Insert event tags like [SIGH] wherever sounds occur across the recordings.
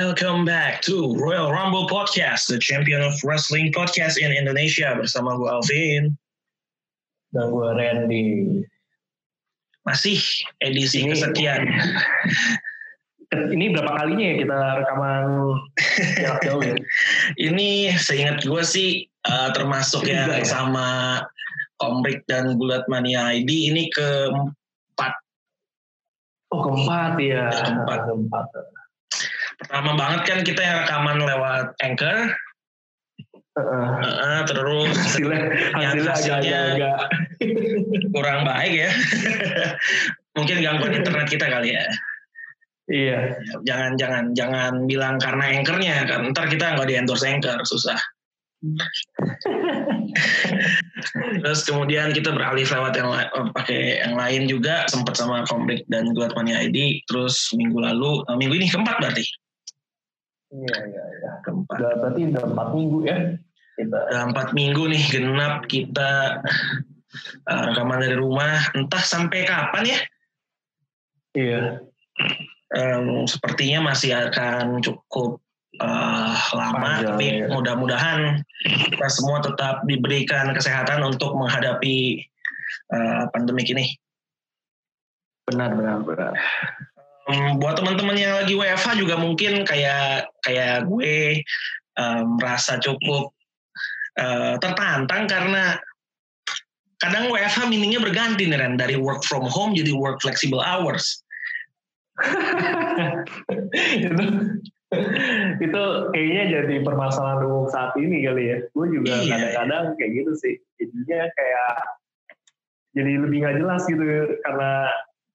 Welcome back to Royal Rumble Podcast, the champion of wrestling podcast in Indonesia bersama gue Alvin. Dan gue Randy. Masih edisi Ini- kesekian. Ini berapa kalinya ya kita rekaman jarak jauh ya? [LAUGHS] Ini seingat gue sih uh, termasuk yang ya? sama Komrik dan Gulat Mania ID ini keempat. Oh keempat ya. Keempat. Keempat. Pertama banget kan kita yang rekaman lewat Anchor, Heeh. uh, terus hasilnya hasilnya hasilnya- agak-agak kurang baik ya. [LAUGHS] Mungkin gangguan internet kita kali ya. iya. Jangan jangan jangan bilang karena anchornya kan. Ntar kita nggak di endorse anchor susah. [LAUGHS] Terus kemudian kita beralih lewat yang eh, pakai yang lain juga sempat sama Komrik dan Gulat Mania ID terus minggu lalu eh, minggu ini keempat berarti iya iya iya. keempat Udah, berarti udah empat minggu ya kita Udah empat minggu nih genap kita eh, rekaman dari rumah entah sampai kapan ya iya Em, sepertinya masih akan cukup eh, lama, Panjang, tapi ya. mudah-mudahan kita semua tetap diberikan kesehatan untuk menghadapi eh, pandemik ini. benar benar benar. Em, buat teman-teman yang lagi WFH juga mungkin kayak kayak gue em, merasa cukup eh, tertantang karena kadang WFH meaningnya berganti nih Ren dari work from home jadi work flexible hours. [LAUGHS] itu itu kayaknya jadi permasalahan umum saat ini kali ya. Gue juga Iya. kadang-kadang kayak gitu sih. Jadinya kayak jadi lebih nggak jelas gitu karena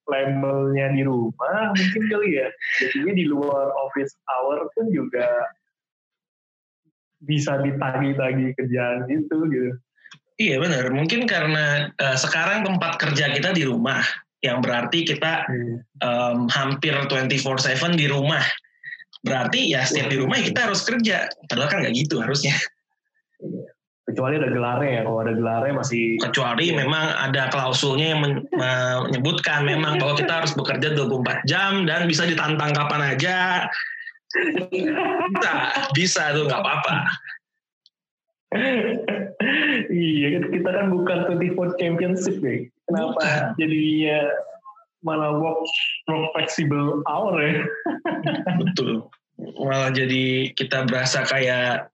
labelnya di rumah mungkin kali ya. Jadinya di luar office hour pun juga bisa ditagi-tagi kerjaan gitu gitu. Iya benar, mungkin karena eh, sekarang tempat kerja kita di rumah, yang berarti kita em, hampir 24/7 di rumah. Berarti ya setiap di rumah ya kita harus kerja. Padahal kan nggak gitu harusnya. Kecuali ada gelarnya ya. Kalau ada gelarnya masih Kecuali memang ada klausulnya yang men- menyebutkan memang bahwa kita harus bekerja 24 jam dan bisa ditantang kapan aja. Bisa, bisa tuh nggak apa-apa. iya kita kan bukan 24 championship deh. Kenapa jadinya malah work, work flexible hour ya? Betul. Malah jadi kita berasa kayak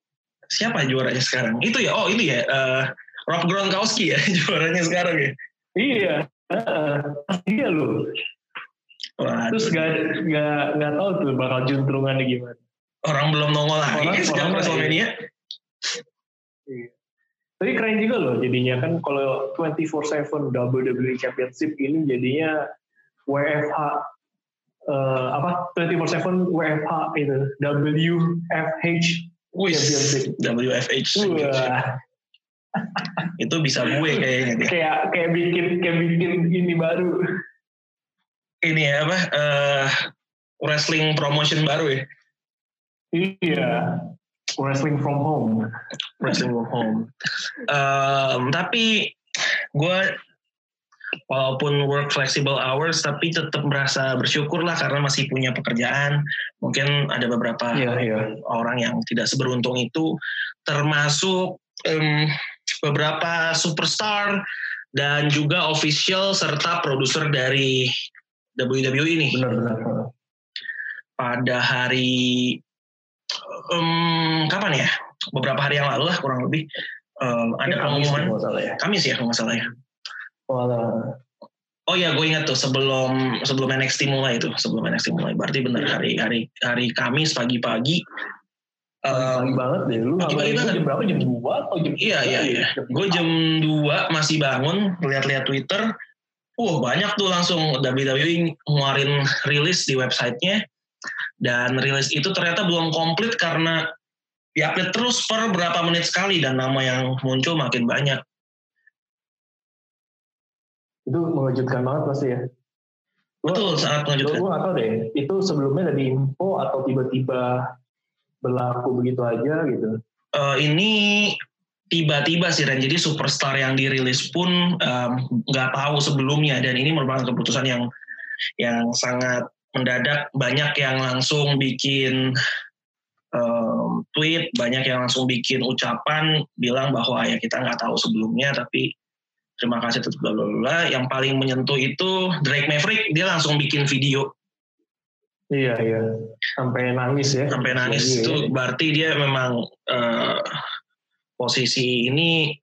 siapa juaranya sekarang? Itu ya, oh ini ya, eh, Rob Gronkowski ya [LAUGHS] juaranya sekarang ya. Iya. heeh. Iya loh. Terus gak, gak, gak tahu tuh bakal juntrungannya gimana. orang belum nongol lagi Orang- sejak orang- WrestleMania. Tapi keren juga loh jadinya kan kalau 24/7 WWE Championship ini jadinya WFH eh, apa 24/7 WFH itu WFH Wih, Championship. WFH. Wah, Itu bisa gue kayaknya deh. kayak kayak bikin kayak bikin ini baru. Ini ya apa? eh, wrestling promotion baru ya. Iya. Wrestling from home. Wrestling from home. Em, tapi gue walaupun work flexible hours tapi tetap merasa bersyukur lah karena masih punya pekerjaan. Mungkin ada beberapa Iya, iya. orang yang tidak seberuntung itu termasuk em, beberapa superstar dan juga official serta produser dari WWE ini Benar-benar. pada hari em, kapan ya beberapa hari yang lalu lah kurang lebih em, ada pengumuman kalau nggak salah ya. Kamis ya kalau nggak salah ya Walah. oh ya gue ingat tuh sebelum sebelum NXT mulai itu sebelum NXT mulai berarti benar hari hari hari Kamis pagi-pagi em, Pagi banget deh. Lu pagi-pagi ngapain banget. jam berapa? Jam 2 atau jam Iya iya iya. Gue jam 2 masih bangun lihat-lihat Twitter. Wah banyak tuh langsung WWE ngeluarin rilis di websitenya. Dan rilis itu ternyata belum komplit karena diupdate terus per berapa menit sekali dan nama yang muncul makin banyak. Itu mengejutkan banget pasti ya. Gua- Betul sangat mengejutkan. Gue gak tau deh, itu sebelumnya ada di info atau tiba-tiba berlaku begitu aja gitu. Eh, ini tiba-tiba sih Ren. Jadi superstar yang dirilis pun nggak tahu sebelumnya dan ini merupakan keputusan yang yang sangat mendadak banyak yang langsung bikin um, tweet, banyak yang langsung bikin ucapan bilang bahwa ya kita nggak tahu sebelumnya, tapi terima kasih tetap bla bla bla. Yang paling menyentuh itu Drake Maverick, dia langsung bikin video. Iya iya, sampai nangis ya. Sampai nangis iya, itu iya. berarti dia memang uh, posisi ini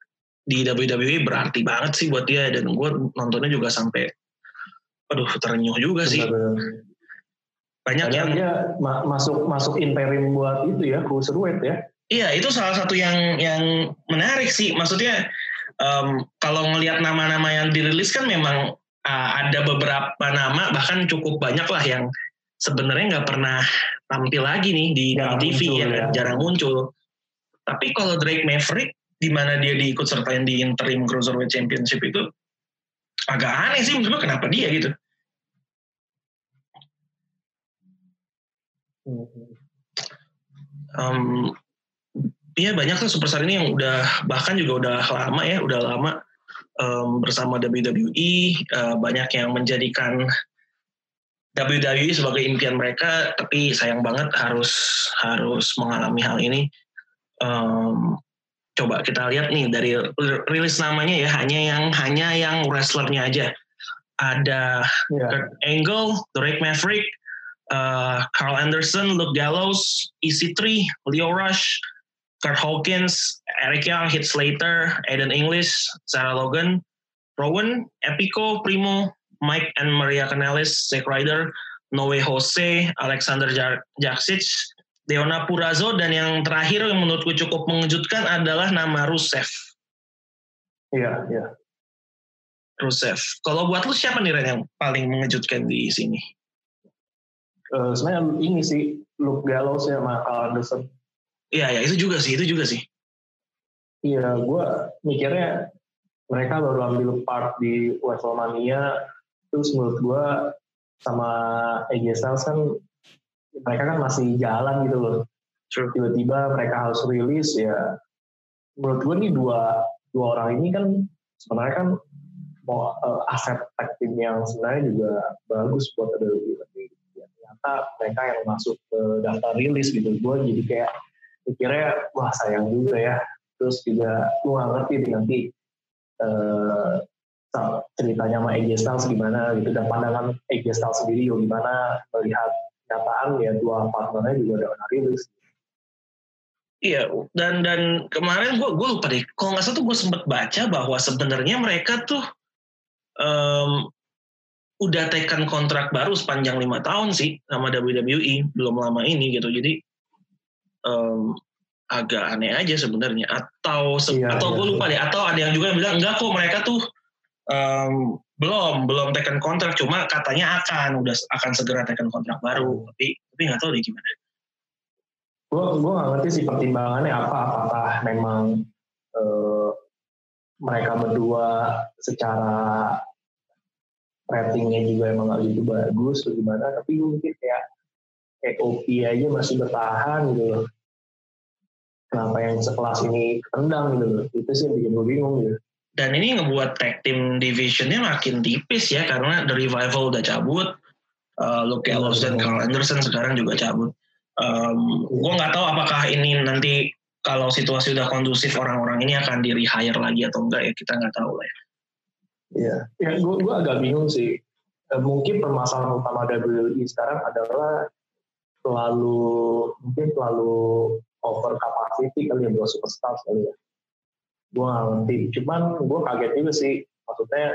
di WWE berarti banget sih buat dia dan gue nontonnya juga sampai aduh terenyuh juga sih. Banyak yang dia ma masuk masuk interim buat itu ya cruiserweight ya. Iya itu salah satu yang yang menarik sih maksudnya um, kalau ngelihat nama-nama yang dirilis kan memang uh, ada beberapa nama bahkan cukup banyak lah yang sebenarnya nggak pernah tampil lagi nih di, di TV muncul, ya, ya jarang muncul. Tapi kalau Drake Maverick di mana dia diikut sertain di interim cruiserweight championship itu agak aneh sih menurut kenapa dia gitu. Um, Iya banyak tuh superstar ini yang udah bahkan juga udah lama ya, udah lama um, bersama WWE. Uh, banyak yang menjadikan WWE sebagai impian mereka, tapi sayang banget harus harus mengalami hal ini. Um, coba kita lihat nih dari rilis namanya ya hanya yang hanya yang wrestlernya aja ada yeah. Kurt Angle, Drake Maverick, uh, Carl Anderson, Luke Gallows, EC3, Leo Rush, Kurt Hawkins, Eric Young, Heath Slater, Aiden English, Sarah Logan, Rowan, Epico, Primo, Mike and Maria Canales, Zack Ryder, Noe Jose, Alexander Jaksic, Deona Purazo dan yang terakhir yang menurutku cukup mengejutkan adalah nama Rusev. Iya, iya. Rusev. Kalau buat lu siapa nih Ren yang paling mengejutkan di sini? Uh, sebenarnya ini sih Luke Gallows ya sama Carl Anderson. Iya, ya itu juga sih, itu juga sih. Iya, gue mikirnya mereka baru ambil part di WrestleMania, terus menurut gue sama AJ Styles kan mereka kan masih jalan gitu loh. Tiba-tiba mereka harus rilis ya. Menurut gue nih dua dua orang ini kan sebenarnya kan mau uh, aset tag team yang sebenarnya juga bagus buat WWE. Tapi ya, ternyata mereka yang masuk ke daftar rilis gitu. Gue jadi kayak mikirnya wah sayang juga ya. Terus juga gue gak ngerti nanti uh, ceritanya sama AJ Styles gimana gitu dan pandangan AJ Styles sendiri gimana melihat kenyataan ya dua partnernya juga udah rilis. Iya, dan dan kemarin gue gue lupa deh, kalau nggak salah tuh gue sempet baca bahwa sebenarnya mereka tuh um, udah tekan kontrak baru sepanjang lima tahun sih sama WWE belum lama ini gitu, jadi um, agak aneh aja sebenarnya. Atau se iya, atau iya, gue lupa deh, atau ada yang juga yang bilang enggak kok mereka tuh um, belum belum tekan kontrak. Cuma katanya akan udah akan segera tekan kontrak baru. Tapi tapi nggak tahu deh gimana. Gue gue nggak ngerti sih pertimbangannya apa. Apakah memang uh, mereka berdua secara ratingnya juga emang gak gitu bagus atau gimana. Tapi mungkin kayak kayak OP aja masih bertahan gitu. loh kenapa yang sekelas ini tendang gitu itu sih yang bikin gue bingung gitu dan ini ngebuat tag team divisionnya makin tipis ya karena The Revival udah cabut, uh, Luke Gallows dan Carl Anderson sekarang juga cabut. Um, gue nggak tahu apakah ini nanti kalau situasi udah kondusif orang-orang ini akan di rehire lagi atau enggak ya kita nggak tahu lah ya. Iya, ya, gue gue agak bingung sih. E, mungkin permasalahan utama WWE sekarang adalah terlalu mungkin terlalu over capacity kali ya buat superstar kali ya. Gue gak ngerti. Cuman gue kaget juga sih. Maksudnya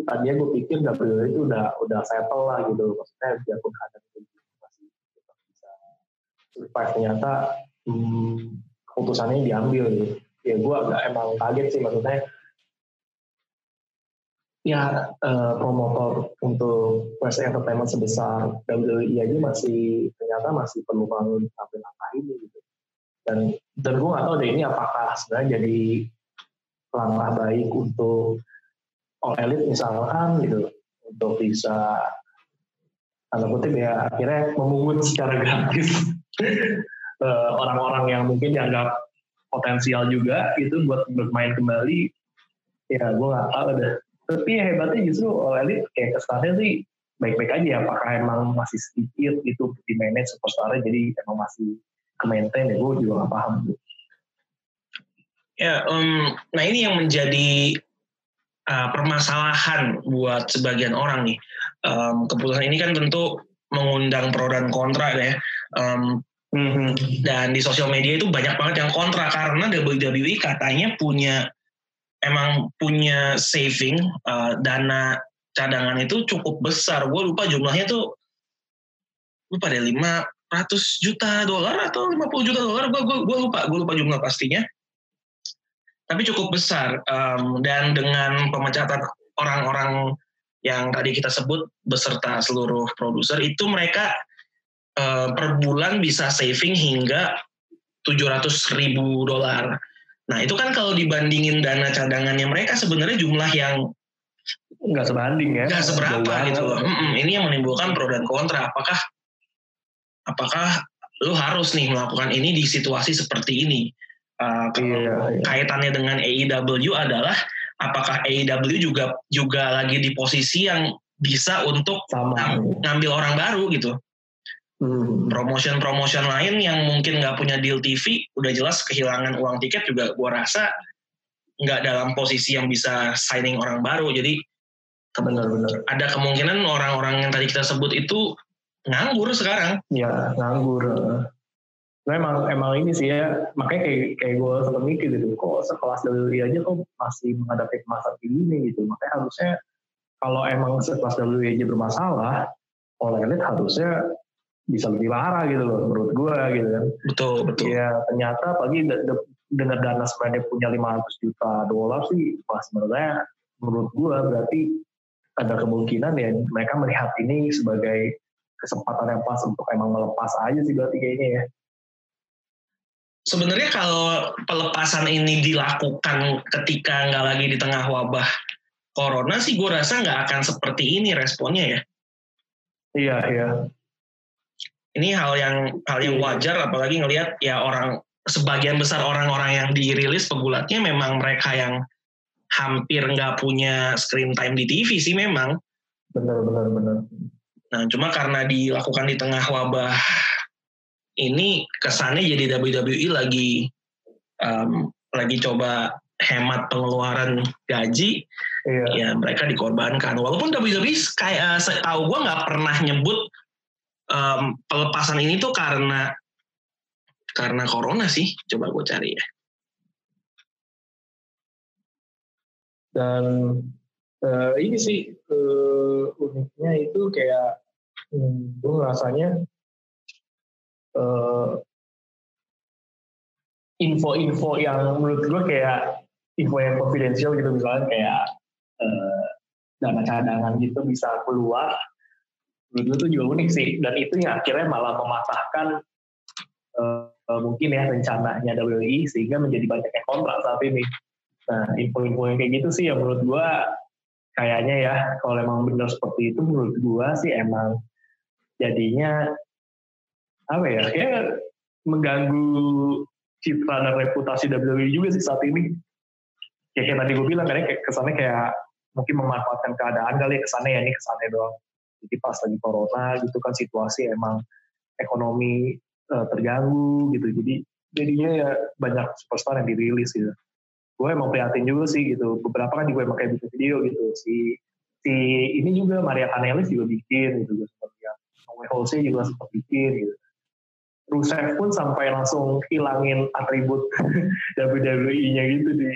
tadinya gue pikir WWE itu udah udah settle lah gitu. Maksudnya biarpun ada itu masih bisa survive ternyata hmm, keputusannya diambil gitu ya gue agak emang kaget sih. Maksudnya ya uh, promotor untuk wrestling entertainment sebesar WWE aja masih ternyata masih perlu bangun sampai langkah ini gitu dan dan gue gak tahu deh ini apakah sebenarnya jadi langkah baik untuk all elite misalkan gitu untuk bisa tanda kutip ya akhirnya memungut secara [LAUGHS] gratis eh, orang-orang yang mungkin dianggap potensial juga itu buat bermain kembali. Ya gue nggak tahu deh. Tapi ya hebatnya justru all elite kayak kesannya sih baik-baik aja apakah emang masih sedikit itu di manage superstar jadi emang masih ke maintain ya gue juga gak paham. Ya, um, nah ini yang menjadi uh, permasalahan buat sebagian orang nih. Um, keputusan ini kan tentu mengundang pro dan kontra ya. Um, mm-hmm. Dan di sosial media itu banyak banget yang kontra karena WWE katanya punya emang punya saving uh, dana cadangan itu cukup besar. Gue lupa jumlahnya tuh lupa deh 500 juta dolar atau 50 juta dolar. Gue gue lupa gue lupa jumlah pastinya tapi cukup besar um, dan dengan pemecatan orang-orang yang tadi kita sebut beserta seluruh produser itu mereka uh, per bulan bisa saving hingga 700 ribu dolar. Nah itu kan kalau dibandingin dana cadangannya mereka sebenarnya jumlah yang nggak sebanding ya. Nggak seberapa gitu loh. Mm -mm, ini yang menimbulkan pro dan kontra. Apakah apakah lu harus nih melakukan ini di situasi seperti ini? Uh, iya, iya. kaitannya dengan AEW adalah apakah AEW juga juga lagi di posisi yang bisa untuk Sama. ngambil orang baru gitu. Hmm. Promotion-promotion lain yang mungkin nggak punya deal TV, udah jelas kehilangan uang tiket juga gua rasa nggak dalam posisi yang bisa signing orang baru. Jadi benar-benar ada kemungkinan orang-orang yang tadi kita sebut itu nganggur sekarang. Ya nganggur. Nah, emang emang ini sih ya makanya kayak kayak gue sempat mikir gitu kok sekelas WWE aja kok masih menghadapi masalah ini gitu makanya harusnya kalau emang sekelas WWE aja bermasalah oleh elit harusnya bisa lebih parah gitu loh menurut gue gitu kan betul betul ya ternyata pagi dengan dana sebenarnya punya 500 juta dolar sih pas sebenarnya menurut gue berarti ada kemungkinan ya mereka melihat ini sebagai kesempatan yang pas untuk emang melepas aja sih berarti kayaknya ya sebenarnya kalau pelepasan ini dilakukan ketika nggak lagi di tengah wabah corona sih gue rasa nggak akan seperti ini responnya ya. Iya iya. Ini hal yang hal yang iya. wajar apalagi ngelihat ya orang sebagian besar orang-orang yang dirilis pegulatnya memang mereka yang hampir nggak punya screen time di TV sih memang. Benar benar benar. Nah cuma karena dilakukan di tengah wabah ini kesannya jadi WWE lagi um, lagi coba hemat pengeluaran gaji, iya. ya mereka dikorbankan. Walaupun WWE kayak uh, tahu gue nggak pernah nyebut um, pelepasan ini tuh karena karena corona sih. Coba gue cari ya. Dan uh, ini sih uh, uniknya itu kayak hmm, gue rasanya info eh, info-info yang menurut gue kayak info yang confidential gitu misalnya kayak uh, dana cadangan gitu bisa keluar menurut gue tuh juga unik sih. Dan itu yang akhirnya malah mematahkan uh, uh, mungkin ya rencananya WWE sehingga menjadi banyak yang kontrak saat ini. Nah info-info yang kayak gitu sih yang menurut gue kayaknya ya kalau emang benar seperti itu menurut gue sih emang jadinya apa ya kayak mengganggu citra dan reputasi WWE juga sih saat ini. Kayak, kayak tadi gue bilang kayak kesannya kayak mungkin memanfaatkan keadaan kali ya kesannya ya ini kesannya doang. Jadi pas lagi corona gitu kan situasi emang ekonomi uh, terganggu gitu. Jadi jadinya ya banyak superstar yang dirilis gitu gue emang prihatin juga sih gitu beberapa kan juga emang kayak bikin video gitu si si ini juga Maria Kanelis juga bikin gitu seperti yang Jose juga sempat bikin gitu Rusev pun sampai langsung hilangin atribut [LAUGHS] WWE-nya gitu di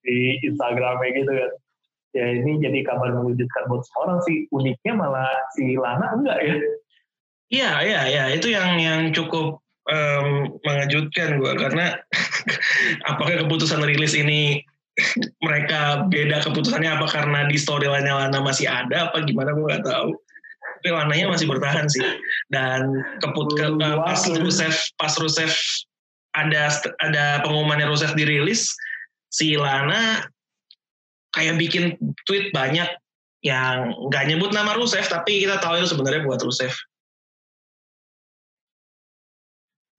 di Instagramnya gitu kan. Ya ini jadi kabar mengejutkan buat semua orang sih. Uniknya malah si Lana enggak ya? Iya, iya, iya. Itu yang yang cukup um, mengejutkan gue karena [LAUGHS] apakah keputusan rilis ini [LAUGHS] mereka beda keputusannya apa karena di storyline Lana masih ada apa gimana gue nggak tahu. Tapi warnanya masih bertahan sih. Dan keput ke, uh, pas Rusev pas Rusev ada ada pengumumannya Rusev dirilis si Lana kayak bikin tweet banyak yang nggak nyebut nama Rusev tapi kita tahu itu sebenarnya buat Rusev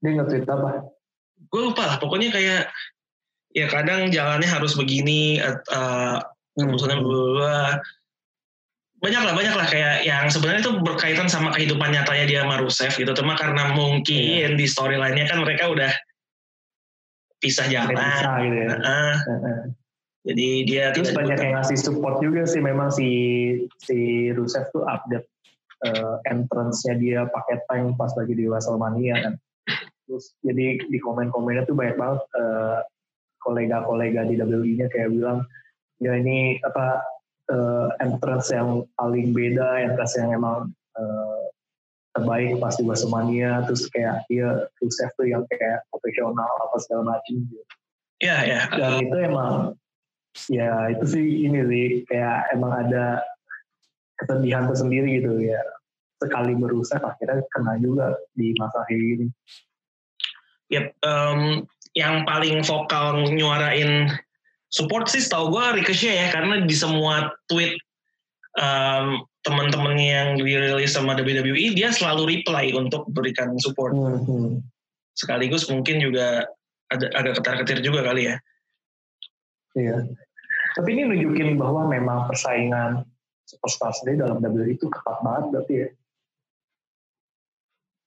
dia nge-tweet apa? Gue lupa lah, pokoknya kayak ya kadang jalannya harus begini, uh, keputusannya hmm banyak lah banyak lah kayak yang sebenarnya itu berkaitan sama kehidupan nyatanya dia sama Rusev gitu cuma karena mungkin Iya. di storyline-nya kan mereka udah pisah jalan Bisa gitu ya. Heeh. Heeh. jadi dia Terus banyak yang ngasih support juga sih memang si si Rusev tuh update eh, entrance-nya dia pakai tank pas lagi di WrestleMania kan. Terus jadi di komen-komennya tuh banyak banget eh, kolega-kolega di WWE-nya kayak bilang ya ini apa eh, entrance yang paling beda, entrance yang emang eh, terbaik pas di WrestleMania. Terus kayak dia Rusev tuh yang kayak profesional apa segala macam gitu. Ya ya dan itu emang ya itu sih ini sih kayak emang ada kesedihan tersendiri gitu ya. Sekali merusak akhirnya kena juga di masa kayak gini Yep, em, yang paling vokal nyuarain support sih setahu gue Ricochet ya karena di semua tweet em, teman-teman yang dirilis sama WWE dia selalu reply untuk berikan support. Hmm, sekaligus mungkin juga ada agak ketar-ketir juga kali ya. Iya. Tapi ini nunjukin bahwa memang persaingan superstar sendiri dalam WWE itu ketat banget berarti ya?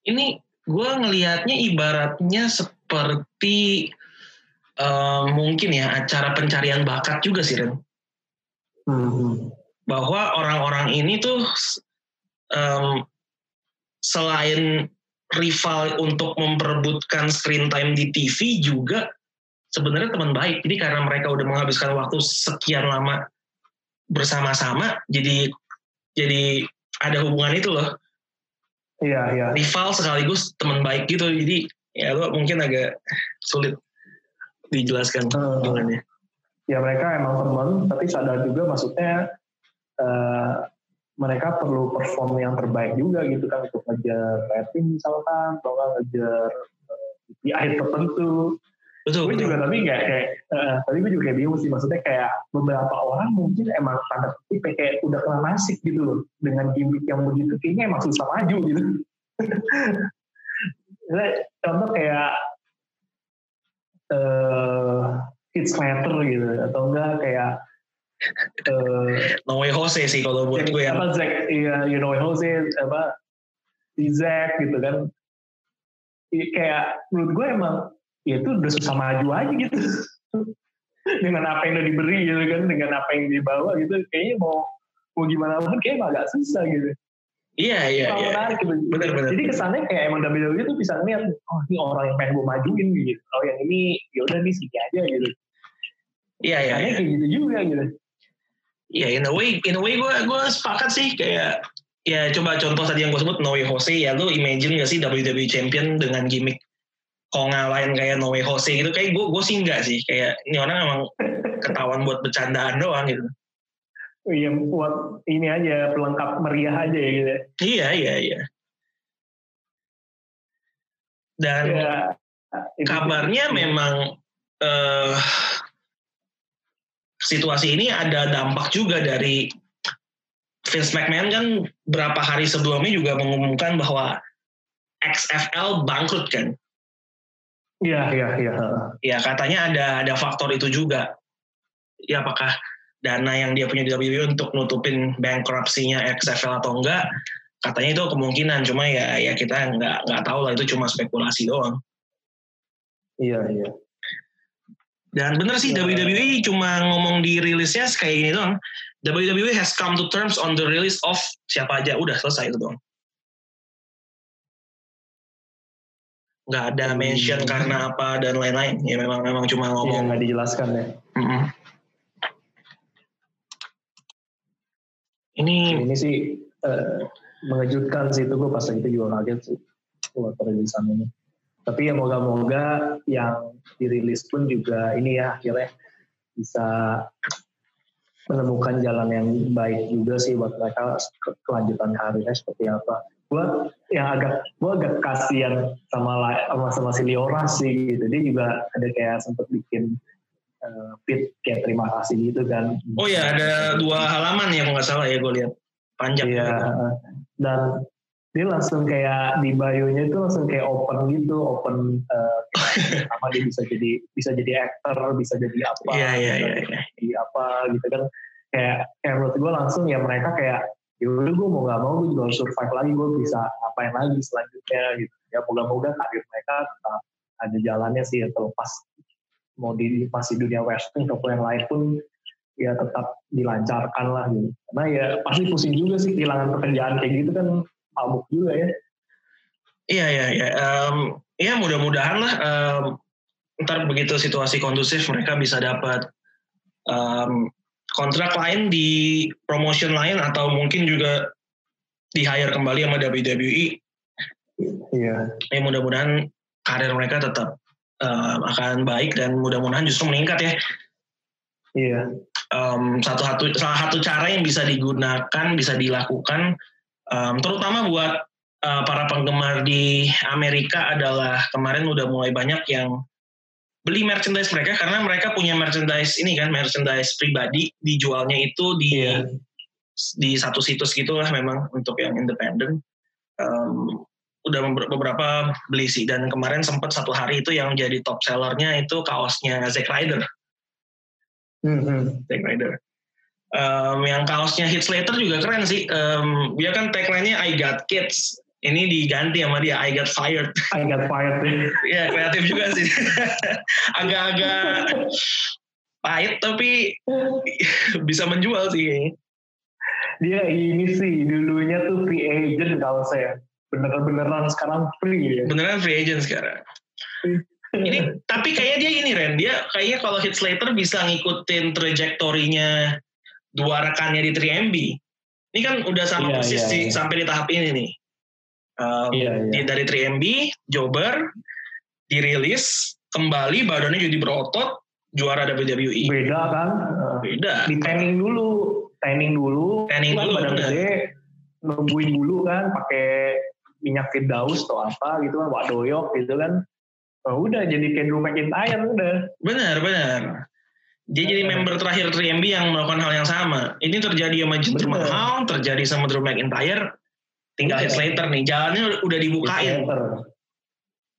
Ini gue ngelihatnya ibaratnya seperti em, mungkin ya acara pencarian bakat juga sih Ren Hmm, bahwa orang-orang ini tuh em, selain rival untuk memperebutkan screen time di TV juga sebenarnya teman baik. Jadi karena mereka udah menghabiskan waktu sekian lama bersama-sama, jadi jadi ada hubungan itu loh. Iya iya Rival sekaligus teman baik gitu. Jadi ya lo mungkin agak sulit dijelaskan Hmm. hubungannya. ya mereka emang teman tapi sadar juga maksudnya eh, mereka perlu perform yang terbaik juga gitu kan untuk ngejar rating misalkan atau ngejar eh, KPI tertentu Betul, gue betul. juga tapi nggak kayak eh, tapi gue juga kayak bingung sih maksudnya kayak beberapa orang mungkin emang tanda kutip kayak udah kena nasib gitu loh dengan gimmick yang begitu kayaknya emang susah maju gitu. [LAUGHS] Contoh kayak eh Heath Slater gitu atau enggak kayak [LAUGHS] way Jose sih kalau buat gue yang apa Zack? Iya you know Jose apa Zack gitu kan. Iya, kayak menurut gue emang ya itu udah susah maju aja gitu [LAUGHS] dengan apa yang udah diberi gitu kan dengan apa yang dibawa gitu kayaknya mau mau gimana pun kayaknya agak susah gitu Iya, iya, iya. menarik gitu. Bener, bener. Jadi kesannya kayak emang WWE tuh bisa ngeliat, oh ini orang yang pengen gue majuin gitu. Oh yang ini ya udah nih sini aja gitu. Iya, iya, iya. kayak gitu juga gitu. Iya, in a way, in a way gue gue sepakat sih kayak ya coba contoh tadi yang gue sebut No Way Jose ya lu imagine gak sih WWE Champion dengan gimmick konga lain kayak No Way Jose gitu kayak gue gue sih enggak sih kayak ini orang emang ketahuan buat bercandaan doang gitu. Iya buat ini aja pelengkap meriah aja ya gitu. Iya iya iya. Dan Ya, itu- kabarnya memang eh, situasi ini ada dampak juga dari Vince McMahon kan berapa hari sebelumnya juga mengumumkan bahwa XFL bangkrut kan. Iya iya iya. Ya katanya ada ada faktor itu juga. Ya apakah dana yang dia punya di WWE untuk nutupin bankruptcy-nya XFL atau enggak? Katanya itu kemungkinan, cuma ya ya kita nggak nggak tahu lah itu cuma spekulasi doang. Iya iya. Dan bener sih Ya. WWE cuma ngomong di rilisnya kayak gini doang. WWE has come to terms on the release of siapa aja, udah selesai itu doang. Nggak ada Hmm. mention karena apa dan lain-lain. Ya memang memang cuma Iya ngomong. nggak dijelaskan ya. Mm-mm. Ini Ini sih eh, mengejutkan sih itu gue pas lagi itu juga kaget sih buat perilisan ini. Tapi ya moga-moga yang dirilis pun juga ini ya akhirnya bisa menemukan jalan yang baik juga sih buat mereka ke- kelanjutan karirnya seperti apa. Gue yang agak gue agak kasihan sama sama sama si Liora sih gitu. Dia juga ada kayak sempet bikin eh, feed kayak terima kasih gitu kan. oh ya ada dua halaman ya kalau nggak salah ya gue lihat panjang. Iya. juga. Dan dia langsung kayak di bio-nya itu langsung kayak open gitu, open eh, [LAUGHS] kayak apa dia bisa jadi bisa jadi aktor, bisa jadi apa, Iya iya bisa iya. iya. jadi apa gitu kan. Kayak kayak menurut gue langsung ya mereka kayak ya udah gue mau gak mau gue juga harus survive lagi gue bisa ngapain lagi selanjutnya gitu. Ya moga-moga karir mereka tetap ada jalannya sih ya terlepas mau di masih dunia wrestling ataupun yang lain pun ya tetap dilancarkan lah gitu. Karena ya pasti pusing juga sih kehilangan pekerjaan kayak gitu kan mabuk juga ya. Iya iya iya. Um, ya mudah-mudahan lah um, ntar begitu situasi kondusif mereka bisa dapat um, kontrak lain di promotion lain atau mungkin juga di hire kembali sama WWE. Iya. Ya mudah-mudahan karir mereka tetap uh, akan baik dan mudah-mudahan justru meningkat ya. Iya. Um, satu satu salah satu cara yang bisa digunakan bisa dilakukan um, terutama buat uh, para penggemar di Amerika adalah kemarin udah mulai banyak yang beli merchandise mereka karena mereka punya merchandise ini kan merchandise pribadi dijualnya itu di yeah. di satu situs gitulah memang untuk yang independen. Um, udah beberapa beli sih. Dan kemarin sempat satu hari itu yang jadi top sellernya itu kaosnya Zack Ryder. Mm-hmm. Zack Ryder. Um, yang kaosnya Hit Slater juga keren sih. Um, dia kan tagline-nya I got kids ini diganti sama dia I got fired. I got fired. ya [LAUGHS] kreatif juga sih. [LAUGHS] Agak-agak pahit tapi bisa menjual sih. Dia ini sih dulunya tuh free agent kalau saya. Beneran-beneran sekarang free ya. Beneran free agent sekarang. ini tapi kayaknya dia ini Ren, dia kayaknya kalau Hit Slater bisa ngikutin trajektorinya dua rekannya di 3MB. Ini kan udah sama yeah, persis yeah, yeah. sampai di tahap ini nih um, iya, iya. dari 3MB Jober dirilis kembali badannya jadi berotot juara WWE beda kan? Beda. Di training dulu training dulu. Training dulu badan gede nungguin dulu kan pakai minyak firdaus atau apa gitu kan wak doyok gitu kan. Oh, udah jadi Drew McIntyre udah. Benar benar dia jadi member terakhir 3MB yang melakukan hal yang sama. Ini terjadi sama Jinder Mahal, terjadi sama Drew McIntyre, Tinggal Heath Slater nih, jalannya udah dibukain.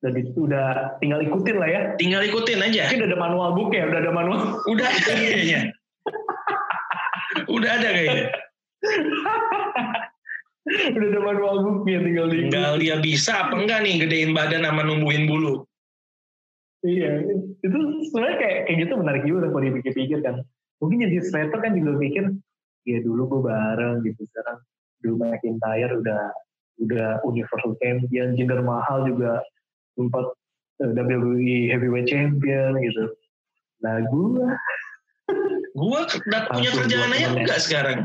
Jadi udah tinggal ikutin lah ya. Tinggal ikutin aja. Mungkin udah ada manual book ya, udah ada manual. Udah ada kayaknya. [LAUGHS] udah ada kayaknya. udah ada manual booknya tinggal diikutin. Tinggal dia bisa apa enggak nih gedein badan sama numbuhin bulu. Iya, itu sebenarnya kayak kayak gitu menarik juga kalau dipikir-pikir kan. Mungkin jadi Slater kan juga mikir, ya dulu gue bareng gitu sekarang Drew McIntyre udah udah Universal Champion, Jinder Mahal juga sempat uh, eh, WWE Heavyweight Champion gitu. Nah gue [LAUGHS] gue punya kerjaan aja enggak sekarang.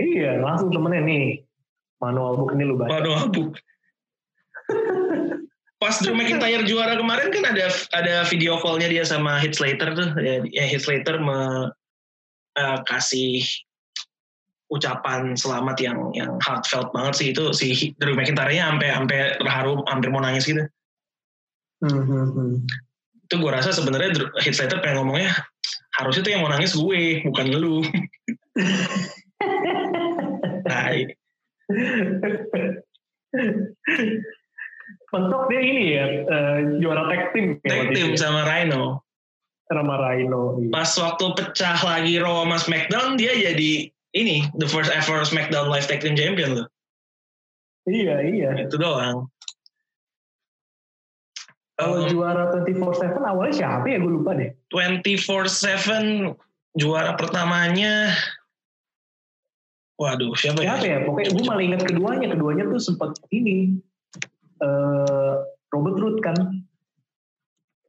Iya, langsung temennya nih. Manual book ini lu baca. Manual book. [LAUGHS] Pas Drew McIntyre juara kemarin kan ada ada video callnya dia sama Heath Slater tuh. Ya, ya Heath Slater me, uh, kasih ucapan selamat yang yang heartfelt banget sih itu si Drew McIntyre-nya sampai sampai terharu hampir mau nangis gitu. Mm-hmm. Itu gue rasa sebenarnya Heath Slater pengen ngomongnya harusnya tuh yang mau nangis gue bukan lu. [LAUGHS] nah, Mentok dia ini ya uh, juara tag team. Tag team sama Rhino. Sama Rhino. Iya. Pas waktu pecah lagi Raw sama SmackDown dia jadi ini the first ever SmackDown Live Tag Team Champion loh. Iya iya. Itu doang. Kalau um, juara 24/7 awalnya siapa ya gue lupa deh. 24/7 juara pertamanya Waduh, siapa, ya? siapa ya? ya? Pokoknya gue malah ingat keduanya. Keduanya tuh sempat ini. Uh, Robert Root kan.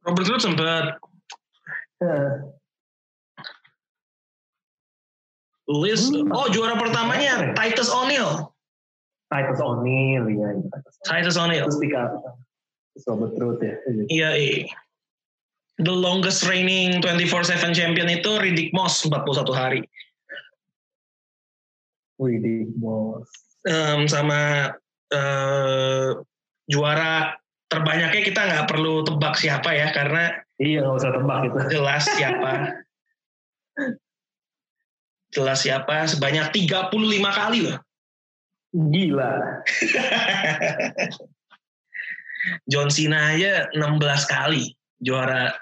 Robert Root sempat. Uh, List. Hmm. Oh juara pertamanya Titus O'Neil. Titus O'Neil ya. Titus O'Neil. Terus tiga. Sobat Truth ya. Iya. iya. The longest reigning 24/7 champion itu Riddick Moss 41 hari. Riddick Moss. Um, sama uh, juara terbanyaknya kita nggak perlu tebak siapa ya karena iya nggak usah tebak itu jelas siapa jelas siapa sebanyak 35 kali loh. Gila. [LAUGHS] John Cena aja 16 kali juara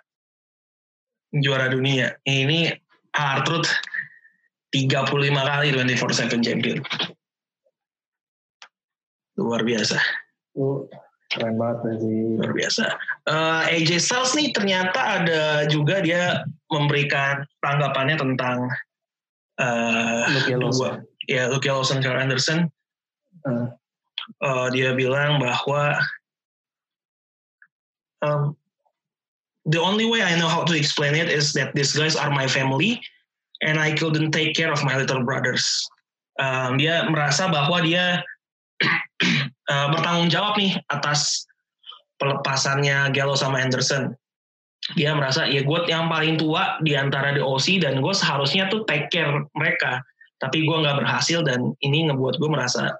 juara dunia. Ini Artruth 35 kali 24/7 champion. luar biasa. Uh, keren banget sih. Luar biasa. Uh, eh, AJ Styles nih ternyata ada juga dia memberikan tanggapannya tentang uh, Luke Lawson. ya Luke Lawson Carl Anderson. Uh. Uh, dia bilang bahwa um, the only way I know how to explain it is that these guys are my family and I couldn't take care of my little brothers. Um, dia merasa bahwa dia [CLEARS THROAT] uh, bertanggung jawab nih atas pelepasannya Gallo sama Anderson. Dia merasa ya gue yang paling tua di antara di OC dan gue seharusnya tuh take care mereka. Tapi gue nggak berhasil dan ini ngebuat gue merasa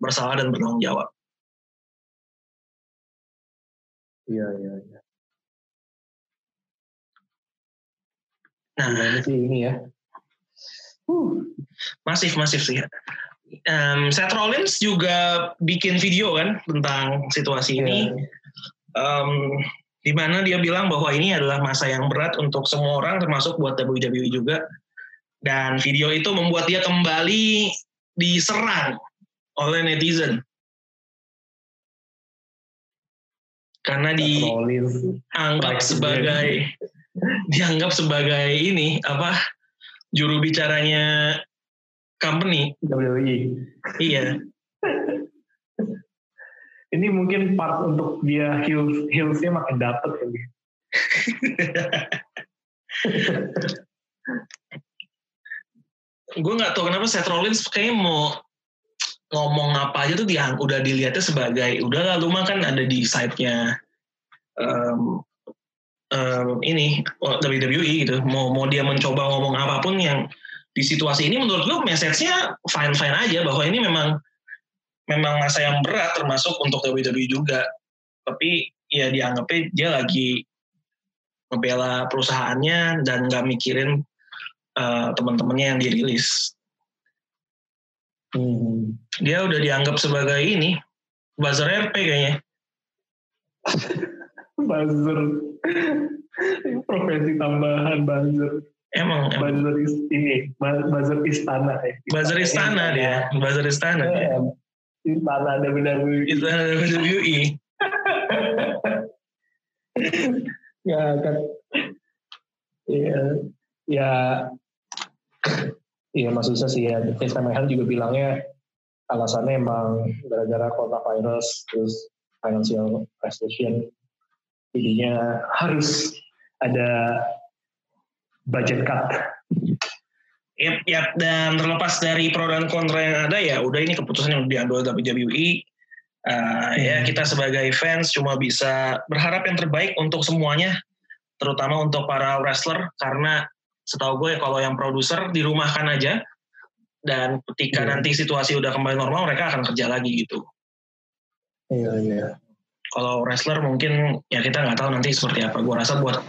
bersalah dan bertanggung jawab. Iya, iya, iya. Nah, ini sih ini ya. Uh. Masif, masif sih. Um, Seth Rollins juga bikin video kan tentang situasi ini, um, di mana dia bilang bahwa ini adalah masa yang berat untuk semua orang, termasuk buat WWE juga. Dan video itu membuat dia kembali diserang oleh netizen. Karena dianggap sebagai [LAUGHS] dianggap sebagai ini apa juru bicaranya company WWE. Iya. Ini mungkin part untuk dia heels heelsnya makin dapet kali. [LAUGHS] gue nggak tahu kenapa Seth Rollins kayaknya mau ngomong apa aja tuh dia udah dilihatnya sebagai udah lalu mah kan ada di site-nya um, um, ini WWE gitu mau mau dia mencoba ngomong apa pun yang di situasi ini menurut gue message-nya fine fine aja bahwa ini memang memang masa yang berat termasuk untuk WWE juga tapi ya dianggapnya dia lagi membela perusahaannya dan nggak mikirin uh, teman-temannya yang dirilis hmm. dia udah dianggap sebagai ini buzzer RP kayaknya [LAUGHS] buzzer profesi tambahan buzzer Emang, emang. Buzzer is, ini, buzzer istana ya. Buzzer istana dia, buzzer istana. Ya, istana WWE. WWE. ya kan, ya, ya, ya maksudnya sih ya, Vince McMahon juga bilangnya alasannya emang gara-gara coronavirus terus financial recession jadinya harus ada budget cut. Yap, yap. Dan terlepas dari pro dan kontra yang ada ya, udah ini keputusan yang diambil WWE. Uh, ya hmm. kita sebagai fans cuma bisa berharap yang terbaik untuk semuanya, terutama untuk para wrestler karena setahu gue kalau yang produser dirumahkan aja dan ketika hmm. nanti situasi udah kembali normal mereka akan kerja lagi gitu. Iya iya. Kalau wrestler mungkin ya kita nggak tahu nanti seperti apa. Gue rasa buat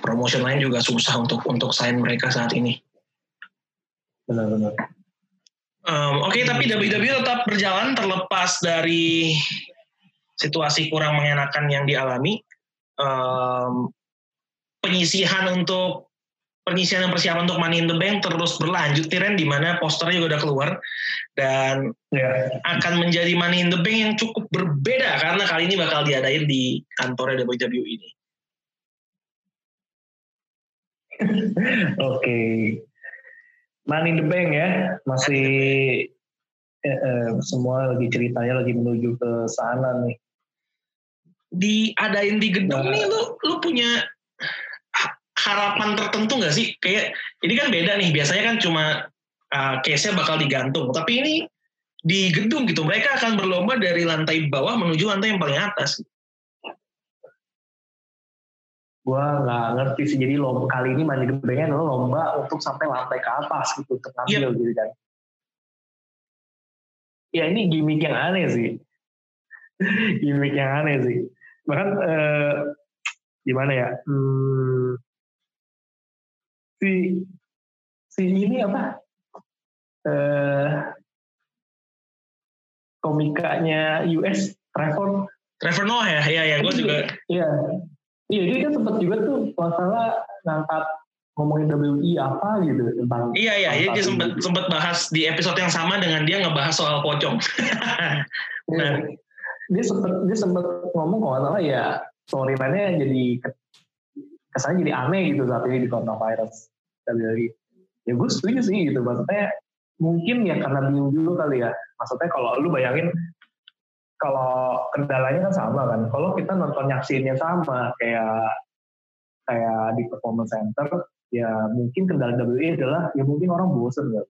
promotion lain juga susah untuk untuk sign mereka saat ini. Benar-benar. Um, Oke, okay, tapi WWE tetap berjalan terlepas dari situasi kurang mengenakan yang dialami. Um, penyisihan untuk penyisihan dan persiapan untuk Money in the Bank terus berlanjut nih Ren, di mana posternya juga udah keluar dan yeah. akan menjadi Money in the Bank yang cukup berbeda karena kali ini bakal diadain di kantornya WWE ini. [LAUGHS] Oke. Okay. Money in the Bank ya, masih eh, eh, semua lagi ceritanya lagi menuju ke sana nih. Diadain di gedung nah. nih lu lu punya harapan tertentu nggak sih? Kayak ini kan beda nih, biasanya kan cuma uh, case-nya bakal digantung, tapi ini di gedung gitu. Mereka akan berlomba dari lantai bawah menuju lantai yang paling atas gue nggak ngerti sih. Jadi lomba kali ini mandi gembengnya adalah lomba untuk sampai lantai ke atas gitu untuk ngambil yep. gitu kan. Ya ini gimmick yang aneh sih. [LAUGHS] Gimmick yang aneh sih. Bahkan eh, gimana ya hmm, si si ini apa eh, komikanya US Trevor? Trevor Noah ya, ya, ya, gue juga. Iya, Iya, dia kan sempat juga tuh masalah ngangkat ngomongin WI apa gitu tentang iya iya iya dia sempat gitu. sempat bahas di episode yang sama dengan dia ngebahas soal pocong [LAUGHS] nah. dia sempat dia sempat ngomong kalau salah ya storyline-nya jadi kesannya jadi aneh gitu saat ini di coronavirus WWE ya gue setuju sih gitu maksudnya mungkin ya karena bingung juga kali ya maksudnya kalau lu bayangin kalau kendalanya kan sama kan kalau kita nonton nyaksiinnya sama kayak kayak di performance center ya mungkin kendala WWE adalah ya mungkin orang bosen ya.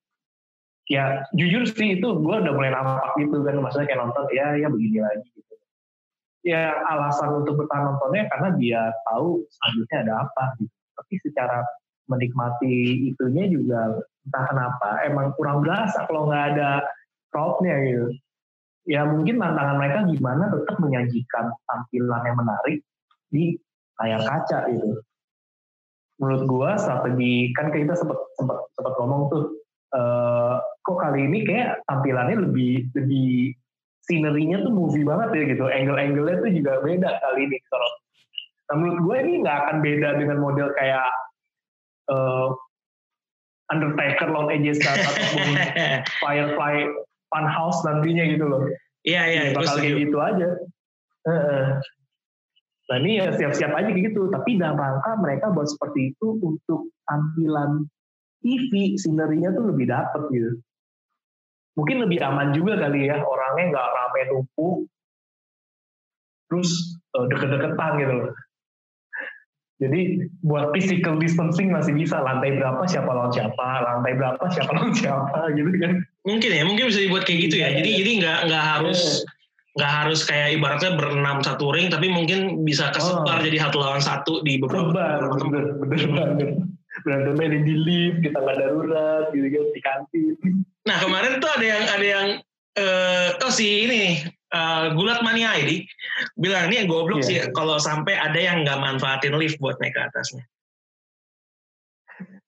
Ya jujur sih itu gue udah mulai nampak gitu kan maksudnya kayak nonton ya ya begini lagi gitu. Ya alasan untuk bertahan nontonnya karena dia tahu selanjutnya ada apa gitu. Tapi secara menikmati itunya juga entah kenapa emang kurang berasa kalau nggak ada crowdnya gitu. Ya mungkin tantangan mereka gimana tetap menyajikan tampilan yang menarik di layar kaca gitu. Menurut gua strategi kan kita sempat sempat sempat ngomong tuh uh, kok kali ini kayak tampilannya lebih lebih scenery-nya tuh movie banget ya gitu. Angle-angle-nya tuh juga beda kali ini kalau nah, menurut gue ini nggak akan beda dengan model kayak uh, Undertaker lawan AJ Styles ataupun [LAUGHS] Firefly Funhouse nantinya gitu loh iya iya bakal kayak gitu aja Nah ini ya siap-siap aja kayak gitu. Tapi dalam rangka mereka buat seperti itu untuk tampilan TV, sinerinya tuh lebih dapet gitu. Mungkin lebih aman juga kali ya, orangnya nggak rame numpuk, terus uh, deket-deketan gitu loh. Jadi buat physical distancing masih bisa lantai berapa siapa lawan siapa, lantai berapa siapa lawan siapa gitu kan. Mungkin ya, mungkin bisa dibuat kayak gitu ya. Jadi jadi nggak nggak harus iya nggak harus kayak ibaratnya berenam satu ring tapi mungkin bisa kesebar oh. jadi satu lawan satu di beberapa tempat. Bener, bener banget. Berantemnya di lift, kita nggak darurat, gitu kan di kantin. Nah kemarin tuh ada yang ada yang uh, oh si ini uh, gulat mania ini bilang ini yang goblok yeah. sih kalau sampai ada yang nggak manfaatin lift buat naik ke atasnya.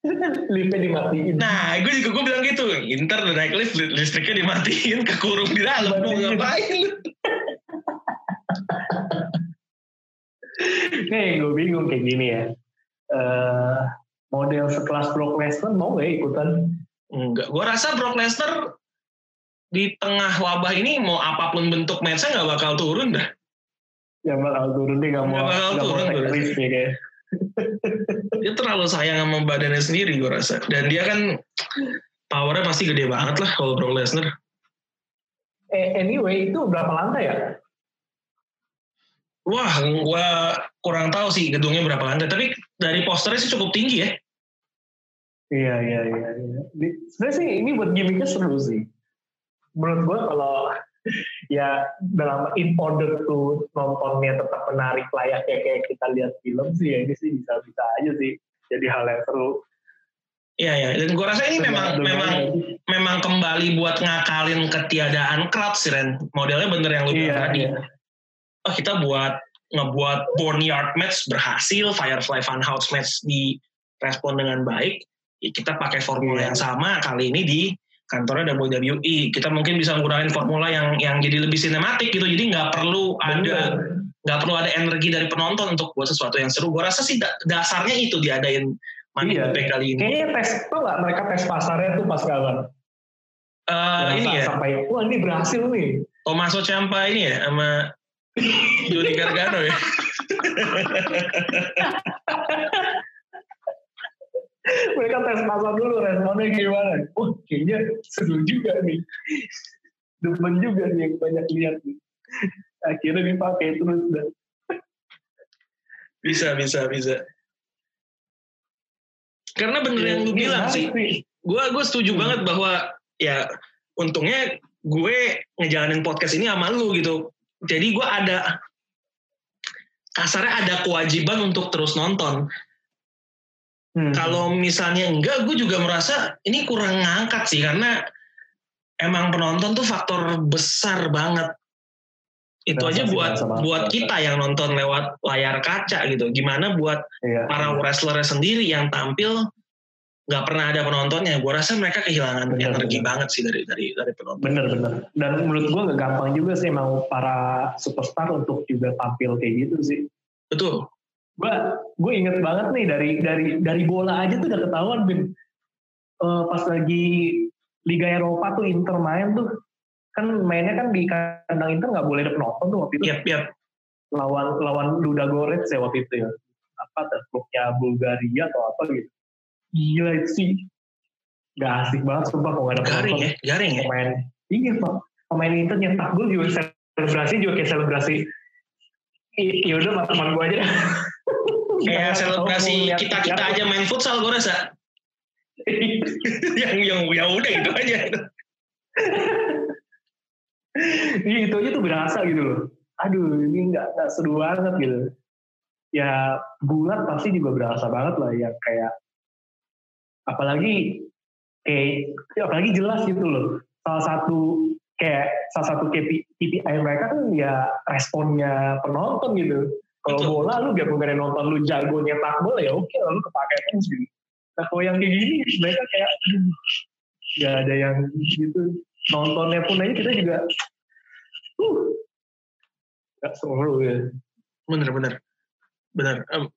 [LAUGHS] liftnya dimatiin. Nah, gue juga gue bilang gitu, inter udah naik lift, listriknya dimatiin, kekurung di dalam, mau ngapain [LAUGHS] Nih, gue bingung kayak gini ya. Uh, model sekelas Brock Lesnar mau gak ikutan? Enggak, gue rasa Brock Lesnar di tengah wabah ini mau apa pun bentuk matchnya nggak bakal turun dah. Ya bakal turun deh, nggak mau. Gak bakal gak turun. Mau. [LAUGHS] dia terlalu sayang sama badannya sendiri gue rasa. Dan dia kan powernya pasti gede banget lah kalau Brock Lesnar. Eh, anyway, itu berapa lantai ya? Wah, gue kurang tahu sih gedungnya berapa lantai. Tapi dari posternya sih cukup tinggi ya. Iya, iya, iya. iya. Sebenarnya sih ini buat gimmicknya seru sih. Menurut gue kalau [LAUGHS] ya dalam in order to nontonnya tetap menarik layaknya kayak kita lihat film sih ya ini sih bisa-bisa aja sih jadi hal yang seru. Iya ya, dan gue rasa ini memang memang memang kembali buat ngakalin ketiadaan crowd sih Ren. Modelnya bener yang lu bilang iya, tadi. Iya oh kita buat ngebuat Yard match berhasil, Firefly Funhouse match di respon dengan baik, ya kita pakai formula yang sama kali ini di kantornya WWE. Kita mungkin bisa menggunakan formula yang yang jadi lebih sinematik gitu. Jadi nggak perlu ada nggak perlu ada energi dari penonton untuk buat sesuatu yang seru. Gue rasa sih dasarnya itu diadain Money iya. kali ini. Kayaknya tes tuh nggak mereka tes pasarnya tuh pas kapan? Uh, ini ya. Sampai wah ini berhasil nih. Tommaso Ciampa ini ya sama Juni Gargano ya. [LAUGHS] Mereka tes pasar dulu responnya gimana. Oh kayaknya seru juga nih. Demen juga nih yang banyak lihat nih. Akhirnya dipakai terus dah. Bisa, bisa, bisa. Karena bener yang lu bilang sih. Gue gue setuju hmm. banget bahwa ya untungnya gue ngejalanin podcast ini sama lu gitu jadi gue ada kasarnya ada kewajiban untuk terus nonton. Hmm. Kalau misalnya enggak, gue juga merasa ini kurang ngangkat sih karena emang penonton tuh faktor besar banget. Itu aja buat buat kita yang nonton lewat layar kaca gitu. Gimana buat iya, para iya. wrestler sendiri yang tampil nggak pernah ada penontonnya. Gue rasa mereka kehilangan bener, energi bener. banget sih dari dari dari penonton. Bener bener. Dan menurut gue nggak gampang juga sih emang para superstar untuk juga tampil kayak gitu sih. Betul. Gue gue inget banget nih dari dari dari bola aja tuh udah ketahuan bin. Uh, pas lagi Liga Eropa tuh Inter main tuh. Kan mainnya kan di kandang Inter nggak boleh ada penonton tuh waktu itu. Yap, yap. lawan lawan Ludogorets ya waktu itu ya. Apa tuh klubnya Bulgaria atau apa gitu. Gila itu sih. Gak asik banget sumpah kalau gak ada Garing penonton. ya, garing ya. pemain iya pak. Pemain Inter nyetak gol juga selebrasi juga kayak selebrasi. I- ya udah teman gue aja [LAUGHS] Kayak selebrasi kita kita aja main futsal gue rasa. [LAUGHS] yang yang ya udah itu aja. Iya itu aja tuh berasa gitu loh. Aduh ini nggak nggak seru banget gitu. Ya bulat pasti juga berasa banget lah ya kayak apalagi kayak ya apalagi jelas gitu loh. Salah satu kayak salah satu KPI, KPI mereka kan ya responnya penonton gitu. Kalau bola lu gak ada nonton lu jago nyetak bola ya oke lalu kepake terus gitu. Nah kalau yang kayak gini mereka kayak gak ada yang gitu. Nontonnya pun aja kita juga uh gak seru ya. Bener bener. Bener. Em,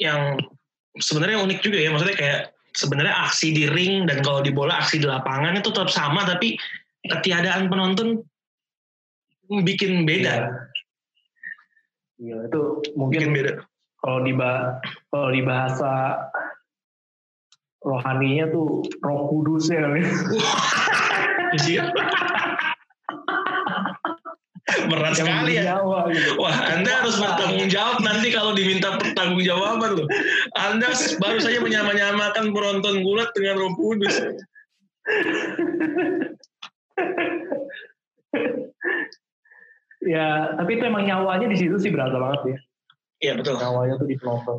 yang sebenarnya unik juga ya maksudnya kayak sebenarnya aksi di ring dan kalau di bola aksi di lapangan itu tetap sama tapi ketiadaan penonton bikin beda, Iya, itu bikin mungkin beda. kalau di kalau di bahasa rohaninya tuh roh kudus ya. Iya. Berat Yang sekali ya. Jawa gitu. Wah, Anda harus bertanggung jawab nanti kalau diminta pertanggungjawaban loh. Anda baru saja menyama-nyamakan penonton gulat dengan Roh Kudus. Ya, tapi itu emang nyawanya di situ sih berasa banget ya. Iya betul. Nyawanya tuh di penonton.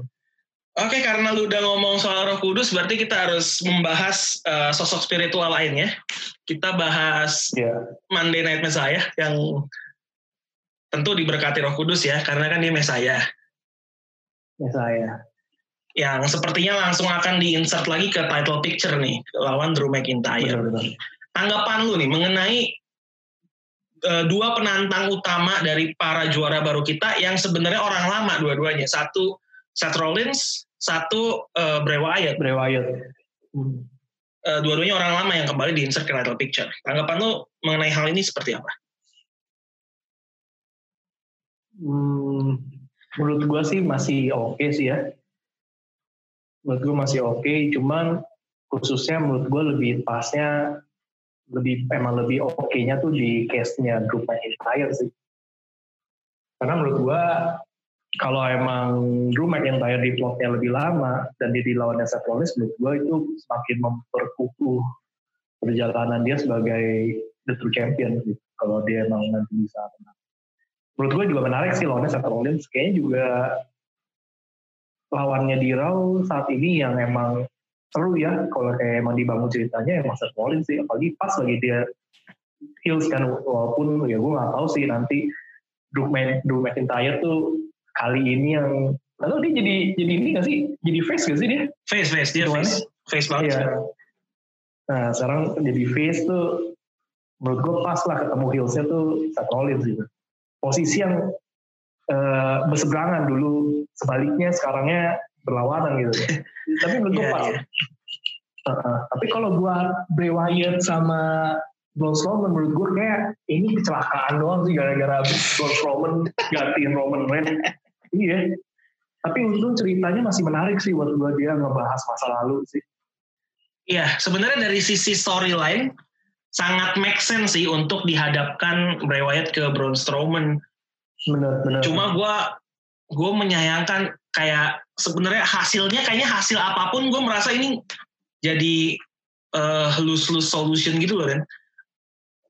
Oke, karena lu udah ngomong soal Roh Kudus, berarti kita harus membahas eh, sosok spiritual lainnya. Kita bahas Iya. Monday Night Messiah yang tentu diberkati Roh Kudus ya, karena kan dia Messiah. Saya. Yang sepertinya langsung akan di-insert lagi ke title picture nih, lawan Drew McIntyre. Benar-benar. tanggapan lu nih mengenai dua penantang utama dari para juara baru kita yang sebenarnya orang lama dua-duanya. Satu Seth Rollins, satu eh, Bray Wyatt. Bray Wyatt. Hmm. Eh, dua-duanya orang lama yang kembali di insert ke title picture. Tanggapan lu mengenai hal ini seperti apa? Hmm, menurut gua sih masih oke sih ya. Menurut gua masih oke, cuman khususnya menurut gua lebih pasnya lebih emang lebih oke-nya tuh di case-nya Drew McIntyre sih. Karena menurut gua kalau emang Drew McIntyre di plotnya lebih lama dan dia dilawannya Seth Rollins menurut gua itu semakin memperkukuh perjalanan dia sebagai the true champion gitu. Kalau dia emang nanti bisa menang menurut gue juga menarik sih lawannya Seth Rollins kayaknya juga lawannya di Raw saat ini yang emang seru ya kalau kayak emang dibangun ceritanya emang Seth Rollins sih apalagi pas lagi dia heels kan walaupun ya gue nggak tahu sih nanti Drew, Mc- Drew McIntyre tuh kali ini yang lalu dia jadi jadi ini gak sih jadi face gak sih dia Face, face, dia Gimana? face. Face banget. Sekarang. Nah sekarang jadi face tuh menurut gue pas lah ketemu heelsnya tuh Seth Rollins gitu. Posisi yang eh, berseberangan dulu, sebaliknya sekarangnya berlawanan gitu. [LAUGHS] Tapi menurut gue pas. iya. Heeh. tapi kalau buat Bray Wyatt sama Braun Strowman menurut gue kayak ini kecelakaan doang sih gara-gara Braun Strowman gantiin Roman Reigns. [LAUGHS] iya. Tapi untung ceritanya masih menarik sih buat gue dia ngebahas masa lalu sih. Iya, sebenarnya dari sisi storyline sangat make sense sih untuk dihadapkan Bray Wyatt ke Braun Strowman. Bener-bener. Cuma gue gue menyayangkan kayak sebenarnya hasilnya kayaknya hasil apa pun gue merasa ini jadi eh, lose lose solution gitu loh kan.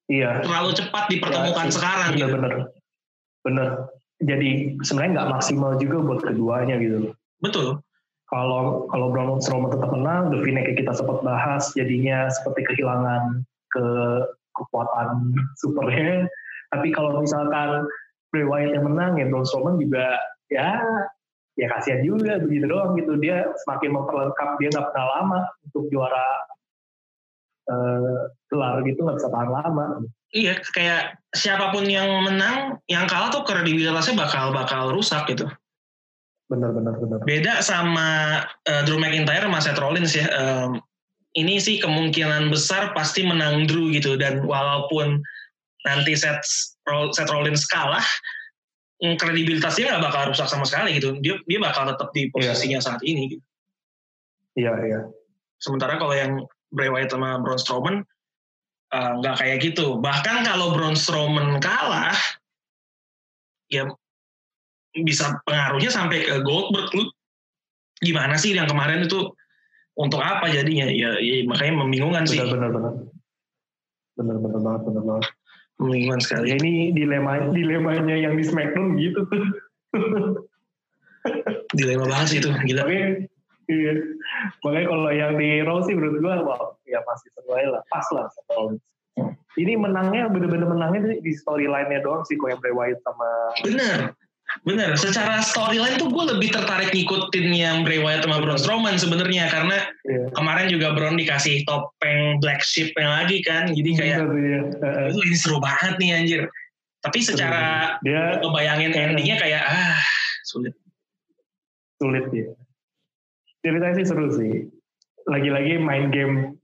Iya. Terlalu cepat dipertemukan Ya, sekarang gitu. Bener-bener. Bener. Jadi sebenarnya nggak maksimal juga buat keduanya gitu. Betul. Kalau kalau Braun Strowman tetap menang, The yang kita sempat bahas jadinya seperti kehilangan ke kekuatan supernya. Tapi kalau misalkan Bray Wyatt yang menang, ya Braun Strowman juga ya ya kasihan juga begitu doang gitu. Dia semakin memperlengkap dia nggak pernah lama untuk juara eh, gelar gitu nggak bisa tahan lama. Iya, kayak siapa pun yang menang, yang kalah tuh kredibilitasnya bakal bakal rusak gitu. Benar, benar, benar. Beda sama uh, Drew McIntyre sama Seth Rollins ya. Um, ini sih kemungkinan besar pasti menang Drew gitu dan walaupun nanti Seth, Seth Rollins kalah, mm, kredibilitasnya nggak bakal rusak sama sekali gitu. Dia dia bakal tetap di posisinya yeah. saat ini. Gitu. Iya iya. Sementara kalau yang Bray Wyatt sama Braun Strowman nggak uh, kayak gitu. Bahkan kalau Braun Strowman kalah, ya bisa pengaruhnya sampai ke Goldberg lu gimana sih yang kemarin itu untuk apa jadinya ya, ya makanya membingungkan sih benar benar benar benar banget benar banget membingungkan sekali. Ya ini dilema dilemanya yang di Smackdown gitu. Tuh dilema banget sih itu gila. Makanya, iya. makanya kalau yang di Raw sih menurut gua wow, ya pasti sesuai lah. Pas lah sama ini menangnya bener-bener menangnya di storyline-nya doang sih kok yang Bray Wyatt sama bener Bener, secara storyline tuh gue lebih tertarik ngikutin yang Bray Wyatt sama Braun Strowman sebenarnya karena yeah. kemarin juga Braun dikasih topeng Black Sheep yang lagi kan, jadi kayak yeah. itu ini seru banget nih anjir. Tapi secara dia kebayangin yeah. endingnya kayak ah sulit. Sulit ya. Ceritanya sih seru sih. Lagi-lagi main game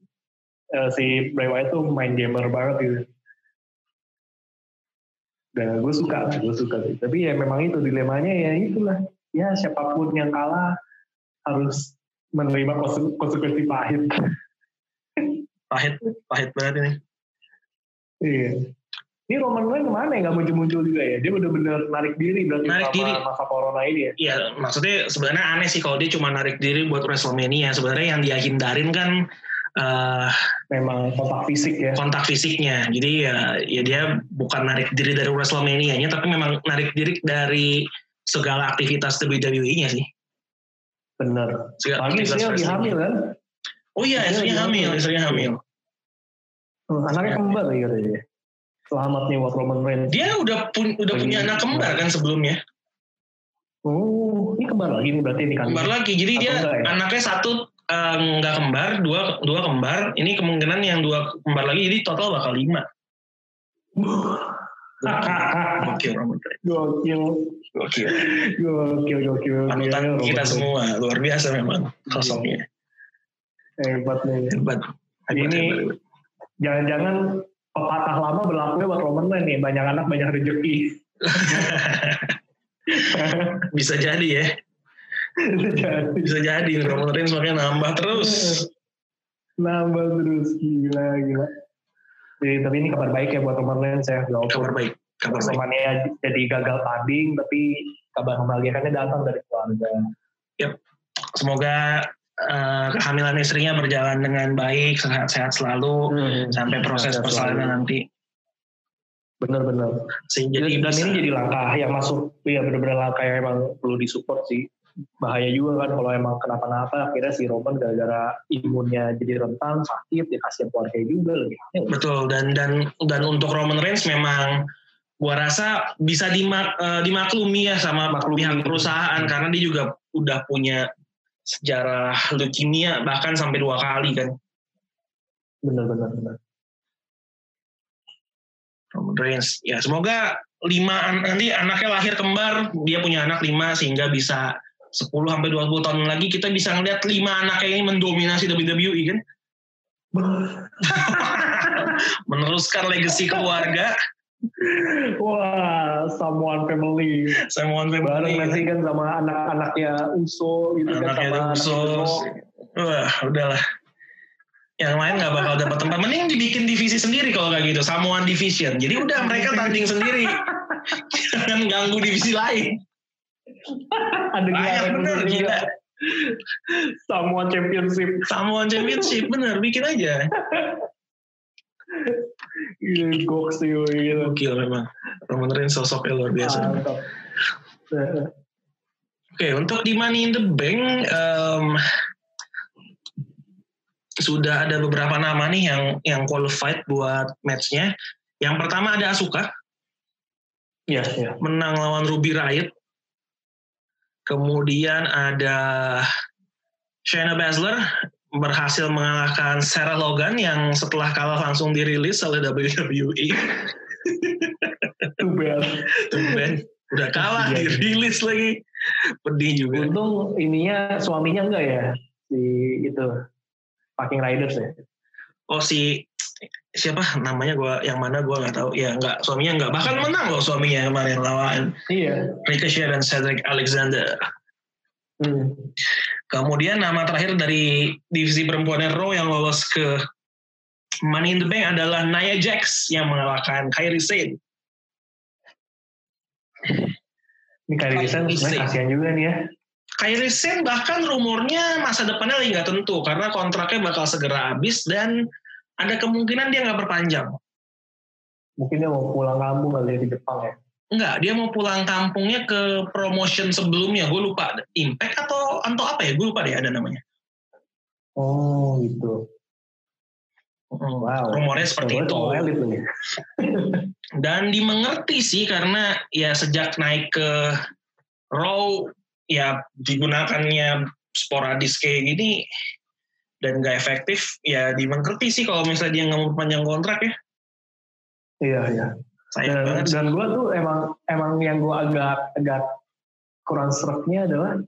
uh, si Bray Wyatt tuh main gamer banget gitu dan gue suka lah gue suka tapi ya memang itu dilemanya ya itulah. Ya siapa pun yang kalah harus menerima konsekuensi pahit. [LAUGHS] Pahit pahit banget ini. Iya. Ini Roman Reigns ke mana ya? Nggak muncul-muncul juga ya? Dia benar-benar narik diri berarti narik diri. masa corona ini ya? Iya maksudnya sebenarnya aneh sih kalau dia cuma narik diri buat WrestleMania. Sebenarnya yang dia hindarin kan uh, memang kontak fisik ya. kontak fisiknya. Jadi ya ya dia bukan narik diri dari Wrestlemania nya tapi memang narik diri dari segala aktivitas WWE-nya sih. Benar. Lagi istrinya lagi hamil kan? Oh iya istrinya hamil istrinya hamil. Hmm, anaknya kembar ya katanya selamat nih buat Roman Reigns. Dia udah pun udah punya anak kembar kan sebelumnya? Oh, ini kembar lagi nih berarti ini kan? Kembar lagi, jadi dia ya? anaknya satu nggak uh, kembar, dua dua kembar. Ini kemungkinan yang dua kembar lagi, jadi total bakal lima. Gokil, gokil, gokil, gokil, gokil. Panutan kita semua luar biasa memang sosoknya. Hebat nih. Hebat. Ini jangan-jangan pepatah lama berlaku buat Roman Reigns nih, banyak anak banyak rezeki. [LAUGHS] Bisa jadi ya bisa jadi. Roman Reigns makanya nambah terus. Nambah terus. Gila gila. Jadi, tapi ini kabar baik ya buat Roman Reigns ya. Kabar baik kabar baik. Jadi gagal tanding tapi kabar membahagiakannya datang dari keluarga. Yep. semoga uh, kehamilan istrinya berjalan dengan baik sehat-sehat selalu hmm, sampai proses persalinan nanti. Benar-benar jadi dan ini jadi langkah yang masuk ya benar-benar langkah yang emang perlu disupport sih bahaya juga kan kalau emang kenapa-napa akhirnya si Roman gara-gara imunnya jadi rentan sakit ya kasihan keluarga juga lebih betul dan dan dan untuk Roman Reigns memang gua rasa bisa dimak, uh, dimaklumi ya sama Maklumi. pihak perusahaan karena dia juga udah punya sejarah leukemia bahkan sampai dua kali kan. Benar-benar benar Roman Reigns ya semoga lima nanti anaknya lahir kembar dia punya anak lima sehingga bisa 10 sampai 20 tahun lagi kita bisa ngeliat lima anak ini mendominasi WWE kan. [LAUGHS] Meneruskan legacy keluarga. Wah, someone family. Someone family. Bareng nanti kan sama anak-anaknya Uso gitu kan. Anaknya Uso. Wah, udahlah. Yang lain nggak bakal dapat tempat. Mending dibikin divisi sendiri kalau kayak gitu. Samoan Division. Jadi udah mereka tanding sendiri. [LAUGHS] Jangan ganggu divisi lain. [LAUGHS] ada Banyak bener gila. [LAUGHS] Samuan Championship. Samuan Championship bener bikin aja. [LAUGHS] Gila goks sih gila. Gila memang. Roman Reigns sosoknya luar biasa. Oke, okay, untuk di Money in the Bank um, sudah ada beberapa nama nih yang yang qualified buat matchnya. Yang pertama ada Asuka. Yeah, yeah. Menang lawan Ruby Riot. Kemudian ada Shayna Baszler berhasil mengalahkan Sarah Logan yang setelah kalah langsung dirilis oleh WWE. Too bad. Too bad. Udah kalah dirilis lagi. Pedih juga. Untung ininya suaminya enggak ya si itu Fucking Riders ya. Oh si siapa namanya gua yang mana gua nggak tahu ya nggak suaminya nggak bahkan menang loh suaminya kemarin lawan Iya. Ricochet dan Cedric Alexander Hmm. kemudian nama terakhir dari divisi perempuan Raw yang lolos ke Money in the Bank adalah Nia Jax yang mengalahkan Kairi Sane Ini Kyrie Sen Kyrie sebenarnya Sane. kasihan juga nih ya. Kairi Sane bahkan rumornya masa depannya lagi nggak tentu karena kontraknya bakal segera habis dan ada kemungkinan dia nggak perpanjang Mungkin dia mau pulang kampung kali ya di Jepang ya. Enggak, dia mau pulang kampungnya ke promotion sebelumnya. Gue lupa. Impact atau atau apa ya? Gue lupa deh ada namanya. Oh gitu. Wow. Rumornya seperti itu. [LAUGHS] Dan dimengerti sih karena ya sejak naik ke Raw ya digunakannya sporadis kayak gini dan gak efektif ya dimengerti sih kalau misalnya dia nggak mau panjang kontrak ya. Iya iya. Sayang Dan, banget dan gue tuh emang emang yang gue agak agak kurang seretnya adalah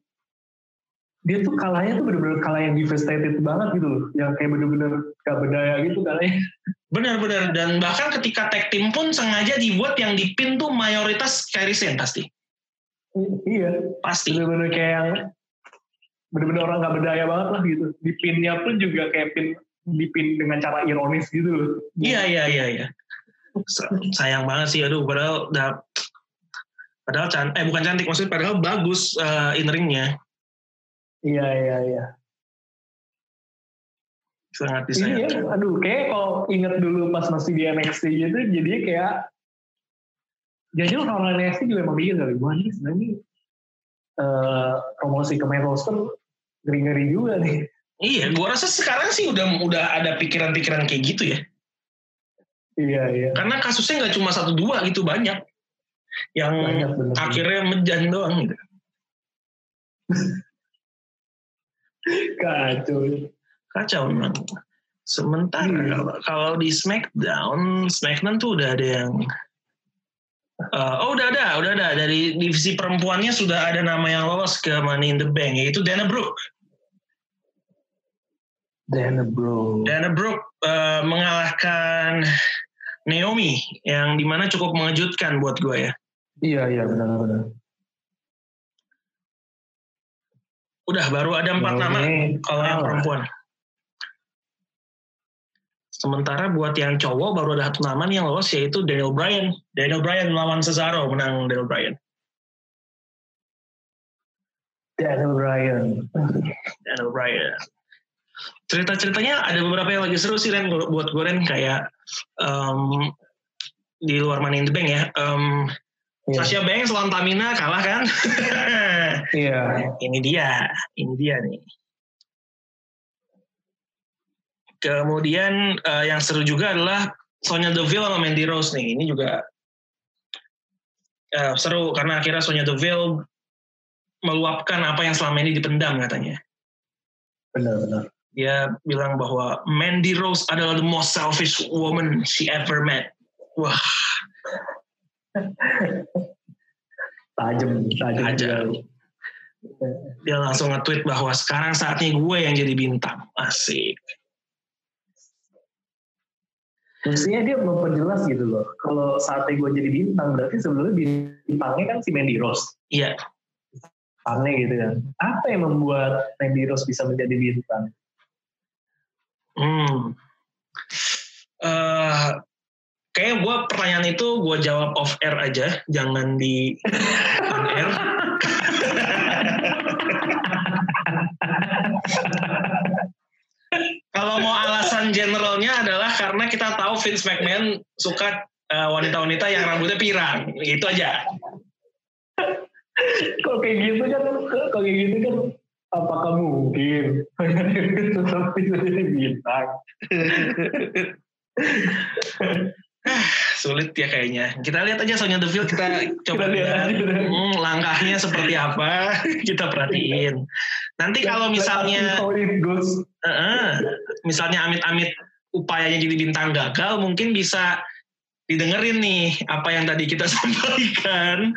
dia tuh kalahnya tuh bener-bener kalah yang devastated banget gitu loh. Yang kayak bener-bener gak berdaya gitu kalahnya. Benar-benar dan bahkan ketika tag team pun sengaja dibuat yang dipin tuh mayoritas Sane pasti. iya. Pasti. Bener-bener kayak yang bener-bener orang gak berdaya banget lah gitu. Di pinnya pun juga kayak pin dipin dengan cara ironis gitu loh. Iya iya iya iya. Sa- Sayang banget sih aduh padahal udah padahal cantik eh bukan cantik maksudnya padahal bagus eh, in ringnya Iya iya iya. sangat Ini disayangkan. ya, aduh, kayak kalau inget dulu pas masih di NXT gitu, jadinya kayak jadi orang NXT juga emang mikir kali, wah ini sebenarnya eh, promosi ke main roster ngeri-ngeri juga nih. Iya, gua rasa sekarang sih udah udah ada pikiran-pikiran kayak gitu ya. Iya iya. Karena kasusnya nggak cuma satu dua gitu banyak yang Banyak bener. akhirnya menjan doang gitu. [LAUGHS] Kacau. Kacau memang. Sementara Iya. kalau- kalau di SmackDown, SmackDown tuh udah ada yang Eh, oh udah ada, udah ada dari divisi perempuannya sudah ada nama yang lolos ke Money in the Bank yaitu Dana Brooke. Dana bro. Dana Brooke eh, mengalahkan Naomi yang di mana cukup mengejutkan buat gue ya. Iya iya benar-benar. Udah baru ada empat nama kalau yang perempuan. Sementara buat yang cowok baru ada satu nama nih yang lolos yaitu Daniel Bryan. Daniel Bryan melawan Cesaro menang Daniel Bryan. Daniel Bryan. Daniel Bryan. Cerita-ceritanya ada beberapa yang lagi seru sih Ren buat gue Ren kayak em, di luar Money in the Bank ya. Em, Iya. Sasha Banks lawan Tamina kalah kan? [LAUGHS] Iya. ini dia, ini dia nih. Kemudian eh, yang seru juga adalah Sonya Deville sama Mandy Rose nih. Ini juga eh, seru karena akhirnya Sonya Deville meluapkan apa yang selama ini dipendam katanya. Benar-benar. Dia bilang bahwa Mandy Rose adalah the most selfish woman she ever met. Wah, Tajam, tajam. Tajam. dia langsung nge-tweet bahwa sekarang saatnya gue yang jadi bintang. Asik. Mestinya dia memperjelas gitu loh. Kalau saatnya gue jadi bintang, berarti sebelumnya bintangnya kan si Mandy Rose. Iya, Aneh gitu kan. Apa yang membuat Mandy Rose bisa menjadi bintang? Hmm. Eh, kayak gue pertanyaan itu gue jawab off air aja, jangan di on air. Kalau mau alasan generalnya adalah karena kita tahu Vince McMahon suka eh, wanita-wanita yang rambutnya pirang, gitu aja. Kalau kayak gitu kan, kalau kayak gitu kan, apakah mungkin tetap bisa jadi bintang? Sulit ya kayaknya. Kita lihat aja Sonya Deville, kita coba Kita lihat hmm, langkahnya seperti apa, [LAUGHS] kita perhatiin. Nanti kalau misalnya, goes. eh, misalnya amit-amit upayanya jadi bintang gagal, mungkin bisa didengerin nih apa yang tadi kita [LAUGHS] sampaikan.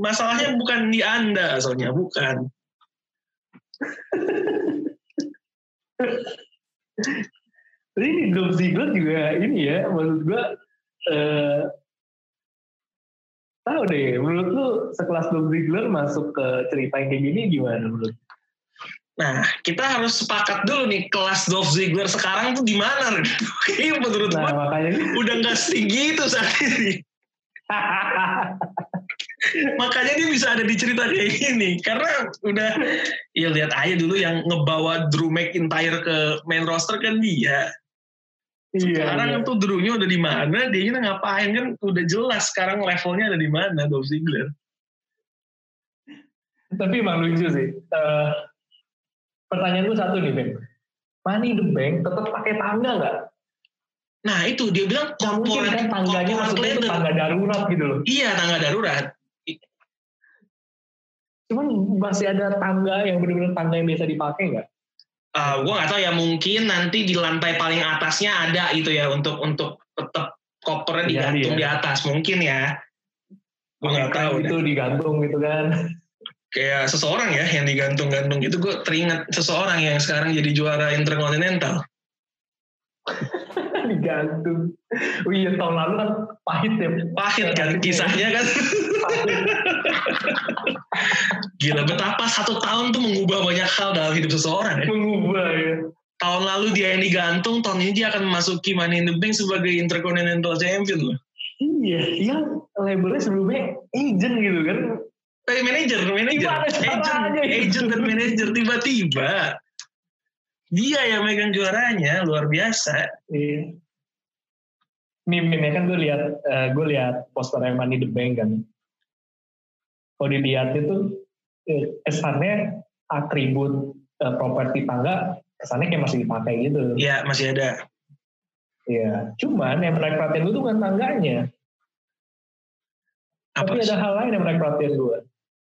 Masalahnya bukan di Anda, soalnya bukan. [LAUGHS] Ini Dom Ziggler juga ini ya, maksud gue eh, tahu deh, menurut lu sekelas Dom Ziggler masuk ke cerita yang kayak gini gimana menurut? Nah, kita harus sepakat dulu nih kelas Dolph Ziggler sekarang tuh di mana? Kayaknya [LAUGHS] menurut Nah gua makanya udah nggak setinggi itu saat ini. [LAUGHS] Makanya dia bisa ada di cerita kayak gini. Karena udah, ya lihat aja dulu yang ngebawa Drew McIntyre ke main roster kan dia. iya, Sekarang iya. tuh Drew-nya udah di mana, dia ngapain kan udah jelas sekarang levelnya ada di mana Dolph Ziggler. Tapi emang lucu sih. Eh, pertanyaan gue satu nih, Ben. Money the Bank tetap pakai tangga nggak? Nah itu dia bilang corporate, kan tangganya maksudnya itu tangga darurat gitu loh. Iya tangga darurat. Cuman masih ada tangga yang benar-benar tangga yang biasa dipakai nggak? Uh, gue nggak tahu ya mungkin nanti di lantai paling atasnya ada itu ya untuk untuk tetap kopernya Jadi digantung ya. di atas mungkin ya. Gue nggak tahu. Itu digantung gitu kan. Kayak seseorang ya yang digantung-gantung itu gue teringat seseorang yang sekarang jadi juara interkontinental. [LAUGHS] digantung. Oh iya tahun lalu kan pahit ya. Pahit kan kisahnya kan. Gila betapa satu tahun tuh mengubah banyak hal dalam hidup seseorang ya. Mengubah ya. Tahun lalu dia yang digantung, tahun ini dia akan memasuki Money in the Bank sebagai Intercontinental Champion loh. Iya, yang labelnya sebelumnya agent gitu kan. Eh, manajer, Gimana agent, agent dan manajer tiba-tiba dia yang megang juaranya luar biasa. Iya. Miminnya kan gue lihat, eh, gue lihat poster Money the Bank kan. Kalau dilihat itu eh, kesannya atribut eh, properti tangga kesannya kayak masih dipakai gitu. Ya masih ada. Iya. Cuman yang menarik perhatian gue tuh bukan tangganya, Apa? tapi ada hal lain yang menarik perhatian gue.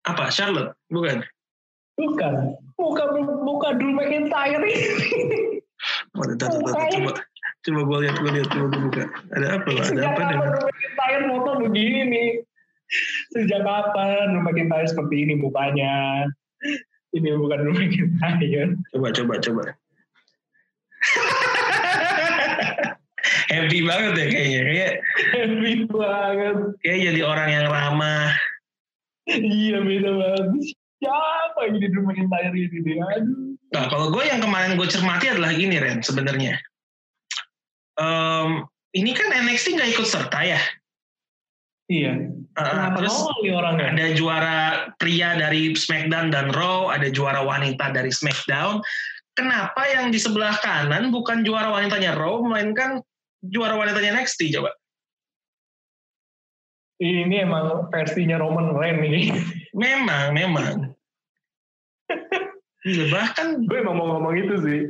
Apa? Charlotte? Bukan. Bukan, bukan bukan Drew McIntyre ini. Oh, bentar, bentar. coba, coba gue lihat, gue lihat, coba gue buka. Ada apa loh? Ada apa nih? McIntyre foto begini nih? Sejak kapan Drew McIntyre seperti ini mukanya? Ini bukan Drew McIntyre. Coba, coba, coba. [LAUGHS] Happy banget ya kayaknya. Kayak, Happy banget. kayak jadi orang yang ramah. Iya beda banget. Siapa yang jadi Drew McIntyre ini? Aduh. Nah, kalau gue yang kemarin gue cermati adalah gini, Ren, sebenarnya. Em, ini kan NXT nggak ikut serta ya. Iya. Uh, terus orangnya? ada juara pria dari SmackDown dan Raw, ada juara wanita dari SmackDown. Kenapa yang di sebelah kanan bukan juara wanitanya Raw, melainkan juara wanitanya NXT coba? Ini emang versinya Roman Reigns ini. [LAUGHS] Memang, memang. Iya, [LAUGHS] bahkan gue emang mau ngomong itu sih.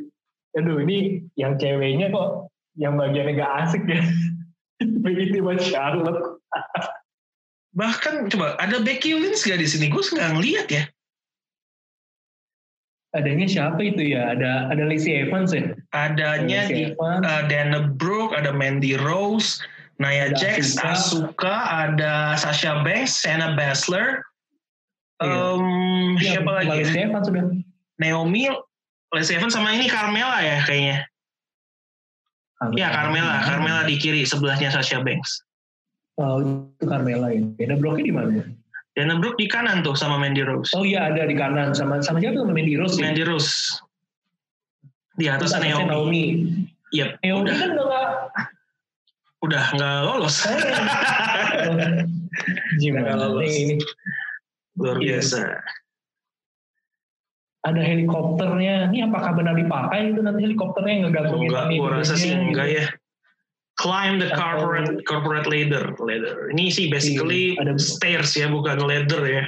Aduh ini yang ceweknya kok yang bagiannya gak asik ya. [LAUGHS] Begitu buat Charlotte. bahkan coba ada Becky Lynch gak di sini? Gue nggak ngeliat ya. Adanya siapa itu ya? Ada ada Lacey Evans ya? Adanya Lacey di Evans. uh, Dana Brooke, ada Mandy Rose, Nia Ada Jax, Asuka. Ada Sasha Banks, Shayna Baszler, Iya. em, Iya, siapa lagi? Lacey Evans sudah. Naomi, Lacey Evans sama ini Carmela ya kayaknya. Ya Carmela, Carmela di kiri sebelahnya Sasha Banks. Oh itu Carmela ya. Dana Brooke di mana? Dana Brooke di kanan tuh sama Mandy Rose. Oh iya ada di kanan sama sama siapa sama Mandy Rose ya? Mandy Rose. Di atas Naomi. Naomi. Yep, Naomi udah, kan udah gak udah nggak lolos. [LAUGHS] Gimana lolos. nih ini? Luar Iya. biasa. Ada helikopternya. Ini apakah benar dipakai itu nanti helikopternya yang ngegantungin Enggak, gua rasa sih enggak gitu. ya. Climb the corporate corporate ladder, ladder. Ini sih basically Iya, ada- stairs ya, bukan ladder ya.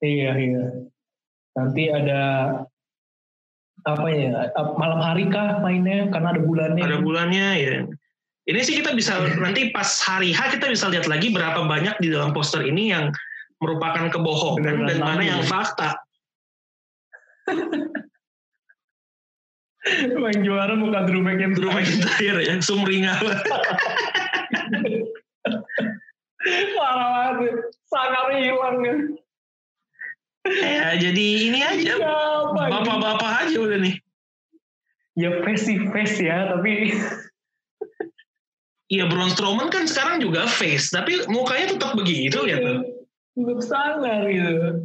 Iya iya. Nanti ada apa ya malam hari kah mainnya karena ada bulannya. Ada bulannya ya. Ini sih kita bisa [LAUGHS] nanti pas hari H kita bisa lihat lagi berapa banyak di dalam poster ini yang merupakan kebohongan Beneran dan mana yang ya. fakta. [LAUGHS] Yang juara bukan Drew McIntyre. Drew McIntyre ya, sumringah. [LAUGHS] Parah banget. Sangat hilang ya. ya jadi ini aja. Ini? Bapak-bapak aja udah nih. Ya face face ya, tapi Iya Braun Strowman kan sekarang juga face, tapi mukanya tetap begitu ya tuh. belum sangar gitu.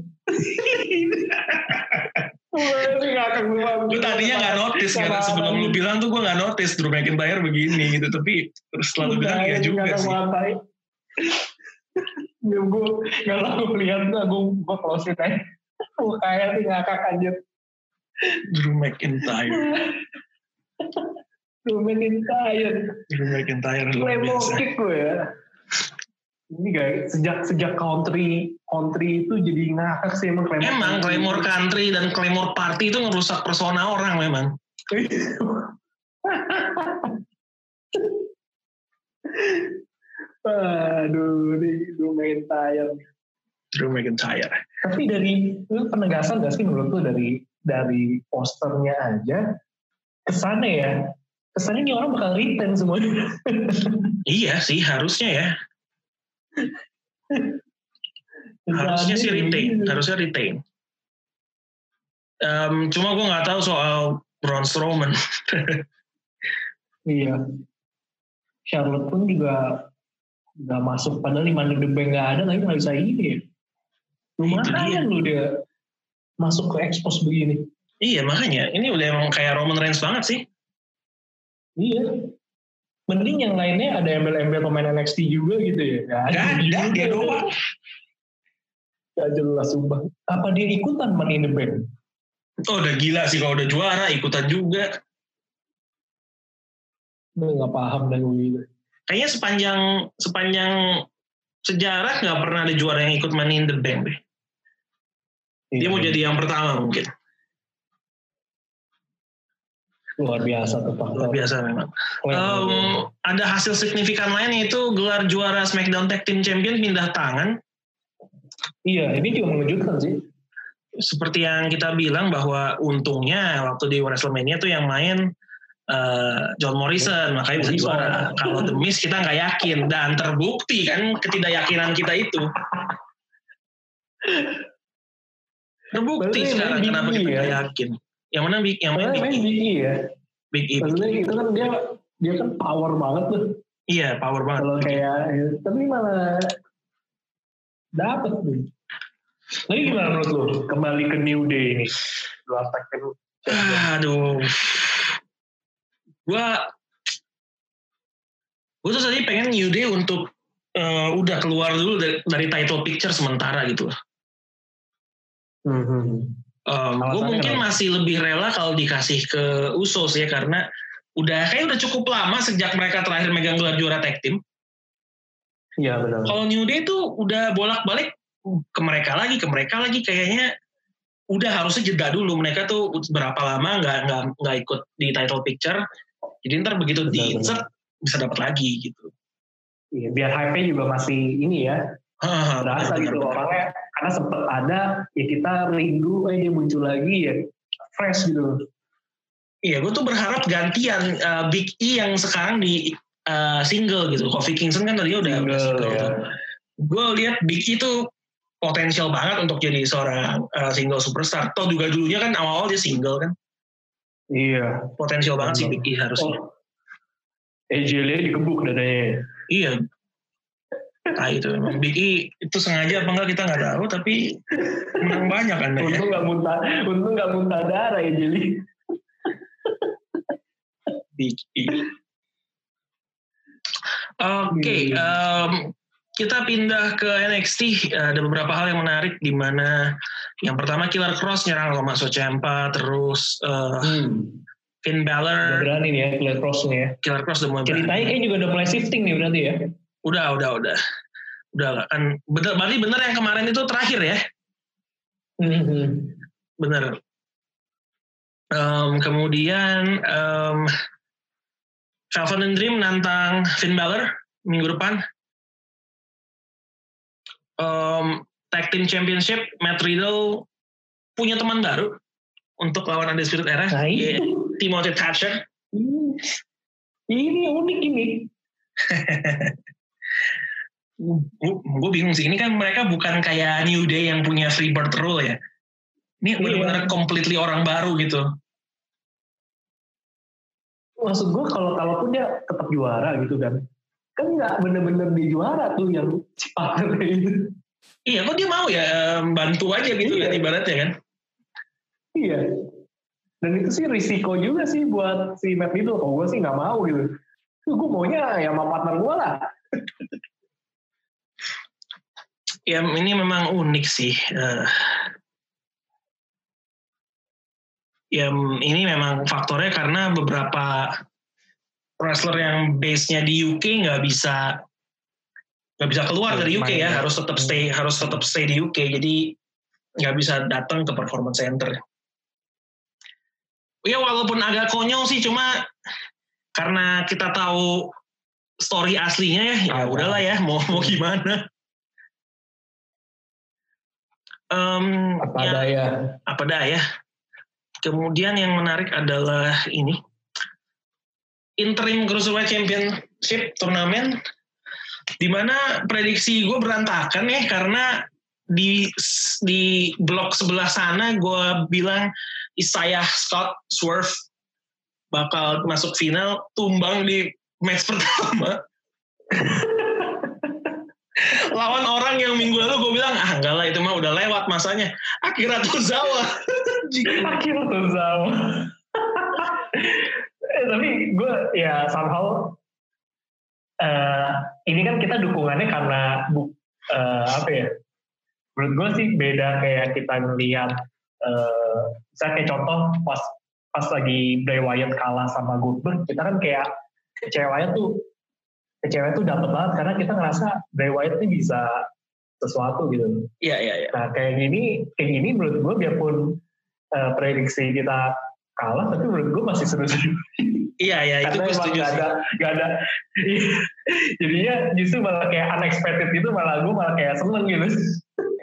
Gue tadinya nggak notice kan, Parah sebelum lu bilang tuh gue nggak notice Drew McIntyre begini gitu, tapi terus setelah lu bilang ya juga sih. ya. Gue gak tau gue lihat tuh, gue gue close it aja. Mukanya sih ngakak aja. Drew McIntyre, [LAUGHS] Drew McIntyre. Drew McIntyre luar biasa. kick gue ya. Ini guys, sejak sejak country country itu jadi ngakak sih emang Claymore. Emang Claymore Country dan Claymore Party itu ngerusak persona orang memang. [LAUGHS] Aduh, ini Drew McIntyre. Drew McIntyre. Tapi dari itu penegasan gak sih menurut tuh dari dari posternya aja kesannya ya kesannya ini orang bakal retain semuanya. [LAUGHS] Iya sih harusnya ya. Harusnya sih retain, harusnya retain. Em, cuma gue nggak tahu soal Braun Strowman. [LAUGHS] Iya. Charlotte pun juga nggak masuk padahal lima the bank nggak ada tapi nggak bisa ini ya. Lumayan lu dia masuk ke expose begini. iya makanya ini udah emang kayak Roman Reigns banget sih. Iya. Mending yang lainnya ada embel-embel pemain NXT juga gitu ya. Gak ada dia doang. Gak jelas sumpah. Apa dia ikutan Money in the Bank? Oh udah gila sih kalau udah juara ikutan juga. Gue nggak paham dan gue gitu. Kayaknya sepanjang sepanjang sejarah nggak pernah ada juara yang ikut Money in the Bank deh. Dia mau jadi yang pertama mungkin. Luar biasa tuh Pak. Luar biasa memang. Em, ada hasil signifikan lain yaitu gelar juara SmackDown Tag Team Champion pindah tangan. Iya, ini juga mengejutkan sih. Seperti yang kita bilang bahwa untungnya waktu di WrestleMania tuh yang main eh, John Morrison makanya bisa juara. Kalau The Miz kita nggak yakin dan terbukti kan ketidakyakinan kita itu. Terbukti Berarti sekarang kenapa kita ya? yakin. Yang mana Big yang main Main, Big E. Big ya. Big E. Maksudnya itu kan dia dia kan power banget tuh. Iya, power banget. Kalau kayak tapi malah dapat tuh. Lagi gimana menurut lu kembali ke New Day ini? Lu attack Aduh. Gua gue tuh tadi pengen New Day untuk eh, udah keluar dulu dari, dari title picture sementara gitu. Hmm. Gue Alasannya mungkin kenapa? masih lebih rela kalau dikasih ke Usos ya karena udah kayak udah cukup lama sejak mereka terakhir megang gelar juara tag team. Iya benar. Kalau New Day tuh udah bolak-balik ke mereka lagi, ke mereka lagi kayaknya udah harusnya jeda dulu. Mereka tuh berapa lama nggak nggak nggak ikut di title picture. Jadi ntar begitu Benar, di insert bisa dapat lagi gitu. Iya, biar hype-nya juga masih ini ya, berasa benar, gitu benar. orangnya karena sempet ada ya kita rindu eh dia muncul lagi ya fresh gitu Iya, gue tuh berharap gantian uh, Big E yang sekarang di uh, single gitu. Kofi Kingston kan tadi udah udah single. ya. Gue lihat Big E tuh potensial banget untuk jadi seorang uh, single superstar. Toh juga dulunya kan awal-awal dia single kan. iya Potensial banget sih Big E harusnya. oh. AJ Lee digebuk dadanya Iya. Nah itu memang Big E itu sengaja apa enggak kita nggak tahu tapi menang banyak kan ya. untung nggak muntah untung nggak muntah darah Lee Big E. Oke, Hmm. em, kita pindah ke NXT. Ada beberapa hal yang menarik di mana yang pertama Killer Cross nyerang Tommaso Ciampa, terus eh, hmm. Finn udah Balor, berani nih ya Killer Cross nih ya Killer Cross udah mulai ceritanya kayaknya juga udah mulai shifting nih berarti ya Udah, udah, udah. Udah kan bener, berarti bener yang kemarin itu terakhir ya? hmm. Bener. Em, kemudian em, Calvin and Dream nantang Finn Balor minggu depan. Em, Tag Team Championship, Matt Riddle punya teman baru untuk lawan Undisputed Era. nah Iya, itu Timothy Thatcher. Ini unik ini. [LAUGHS] gue bingung sih. Ini kan mereka bukan kayak New Day yang punya Freebird rule ya. Ini Iya. benar-benar completely orang baru gitu. Maksud gue kalau kalaupun dia tetap juara gitu kan, kan nggak bener-bener di juara tuh yang si partnernya itu. Iya, kok dia mau ya em, bantu aja gitu Iya. kan ibaratnya kan. Iya. Dan itu sih risiko juga sih buat si Matt Riddle. Kalau gue sih nggak mau gitu. Gue maunya ya sama partner gue lah. [LAUGHS] Ya ini memang unik sih. Eh, ya ini memang faktornya karena beberapa wrestler yang base-nya di UK nggak bisa nggak bisa keluar Iya, dari UK ya harus tetap stay harus tetap stay di UK jadi nggak bisa datang ke performance center. Ya walaupun agak konyol sih cuma karena kita tahu story aslinya ya ya Ada. udahlah ya mau mau gimana. Em, Apa ya, daya. apa daya. Kemudian yang menarik adalah ini interim cruiserweight championship turnamen di mana prediksi gue berantakan ya karena di di blok sebelah sana gue bilang Isaiah Scott Swerve bakal masuk final tumbang di match [LAUGHS] pertama lawan orang yang minggu lalu gue bilang ah enggak lah itu mah udah lewat masanya Akira Tozawa Akhirnya tuh sama. eh, tapi gue ya somehow eh, ini kan kita dukungannya karena bu, eh, apa ya? Menurut gue sih beda kayak kita ngelihat eh misalnya kayak contoh pas pas lagi Bray Wyatt kalah sama Goldberg, kita kan kayak kecewanya tuh kecewa tuh dapat banget karena kita ngerasa Bray Wyatt ini bisa sesuatu gitu. Iya iya iya. Nah kayak gini, kayak gini menurut gue biarpun eh, prediksi kita kalah, tapi menurut gue masih seru-seru. Iya iya itu Karena gue setuju gak sih. ada, gak ada. [LAUGHS] Jadinya justru malah kayak unexpected gitu, malah gue malah kayak seneng gitu.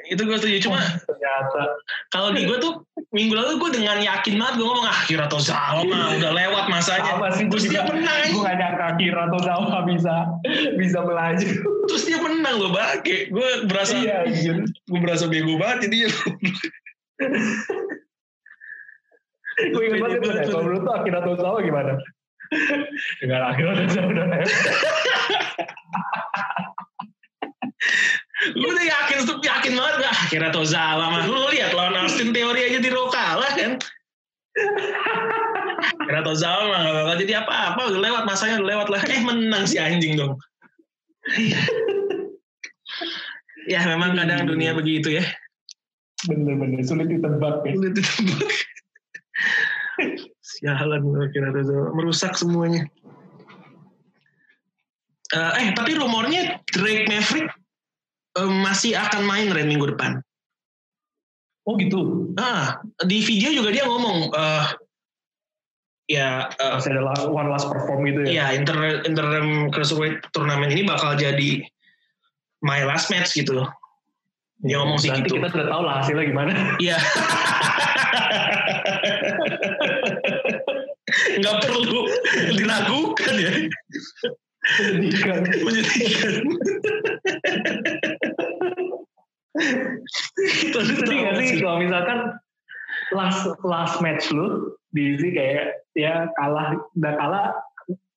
Itu gue setuju cuma [LAUGHS] Ternyata. kalau di gue tuh minggu lalu gue dengan yakin banget gue ngomong ah Akira Tozawa mah udah lewat masanya. Apa sih? Terus dia menang. Gue gak nyangka Kira atau Zawa bisa bisa melaju. Terus dia menang loh bake. Gue berasa Iya, anjir. gue berasa bego banget jadi Gue ingat banget itu. ya. Kalau menurut tuh Akira Tozawa gimana? [LAUGHS] Dengan Akira Tozawa udah lewat. [LAUGHS] gue udah yakin yakin banget. Ah Akira Tozawa mah lu lihat lawan Austin Theory aja di kalah kan? Akira Tozawa mah gak bakal jadi apa-apa. Udah lewat masanya udah lewat lah eh menang si anjing dong. Ya memang kadang dunia begitu ya. Bener-bener sulit ditebak ya. Udah ditebak. Sialan kira tuh merusak semuanya. Eh, eh tapi rumornya Drake Maverick eh, masih akan main Ren minggu depan. Oh gitu. Ah di video juga dia ngomong eh ya eh, Masih ada one last perform gitu ya. ya inter interim cruiserweight turnamen ini bakal jadi my last match gitu. Dia ngomong sih gitu. kita sudah tahu lah hasilnya gimana. Iya. [LAUGHS] Nggak perlu diragukan ya. Menyedihkan. Menyedihkan. Sedih tahu gak sih kalau misalkan last last match lu di sini kayak ya kalah udah kalah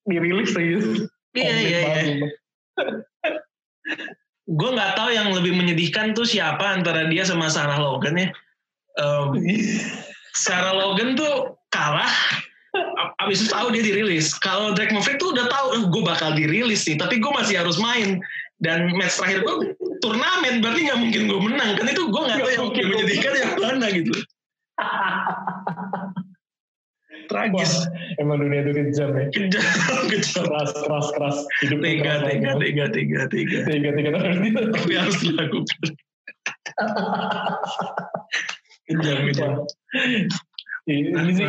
dirilis lagi. Iya iya iya. Gue nggak tahu yang lebih menyedihkan tuh siapa antara dia sama Sarah Logan ya. Em, [LAUGHS] Sarah Logan tuh kalah, abis itu tahu dia dirilis. Kalau Drake Maverick tuh udah tahu, gue bakal dirilis nih, tapi gue masih harus main. Dan match terakhir gue turnamen, berarti nggak mungkin gue menang. Kan itu gue nggak tahu yang mungkin menyedihkan yang mana gitu. Tragis. Wah, emang dunia itu kejam ya. Kejam, [LAUGHS] kejam. Keras, keras, keras. Hidup banget. tega, tega, tega. Tega, tega, tega. Tapi harus dilakukan. Kejam, kejam. Ini sih,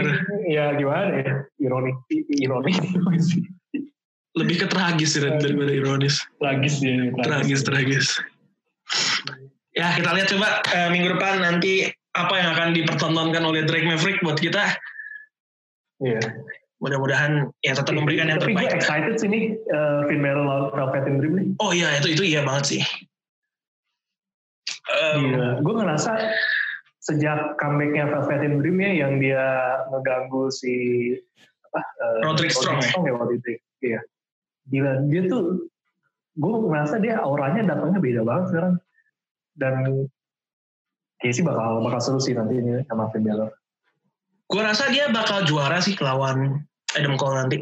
ya gimana ya, ironi, ironi sih. Lebih ke tragis sih daripada ironis. Tragis ya. Tragis, tragis. Ya kita lihat coba eh, minggu depan nanti apa yang akan dipertontonkan oleh Drake Maverick buat kita. Iya. Mudah-mudahan ya tetap memberikan yang Tapi gue terbaik. excited sih nih uh, Finn Balor lawan Velvet in Dream nih. Oh iya itu itu iya banget sih. Um, Iya. Gue ngerasa sejak comebacknya Velvet in Dream ya yang dia ngeganggu si apa, uh, Roderick Strong ya? ya waktu itu. Iya. Gila dia tuh gue ngerasa dia auranya datangnya beda banget sekarang dan kayak sih bakal bakal seru sih nanti ini sama Finn Balor. Gue rasa dia bakal juara sih lawan Adam Cole nanti.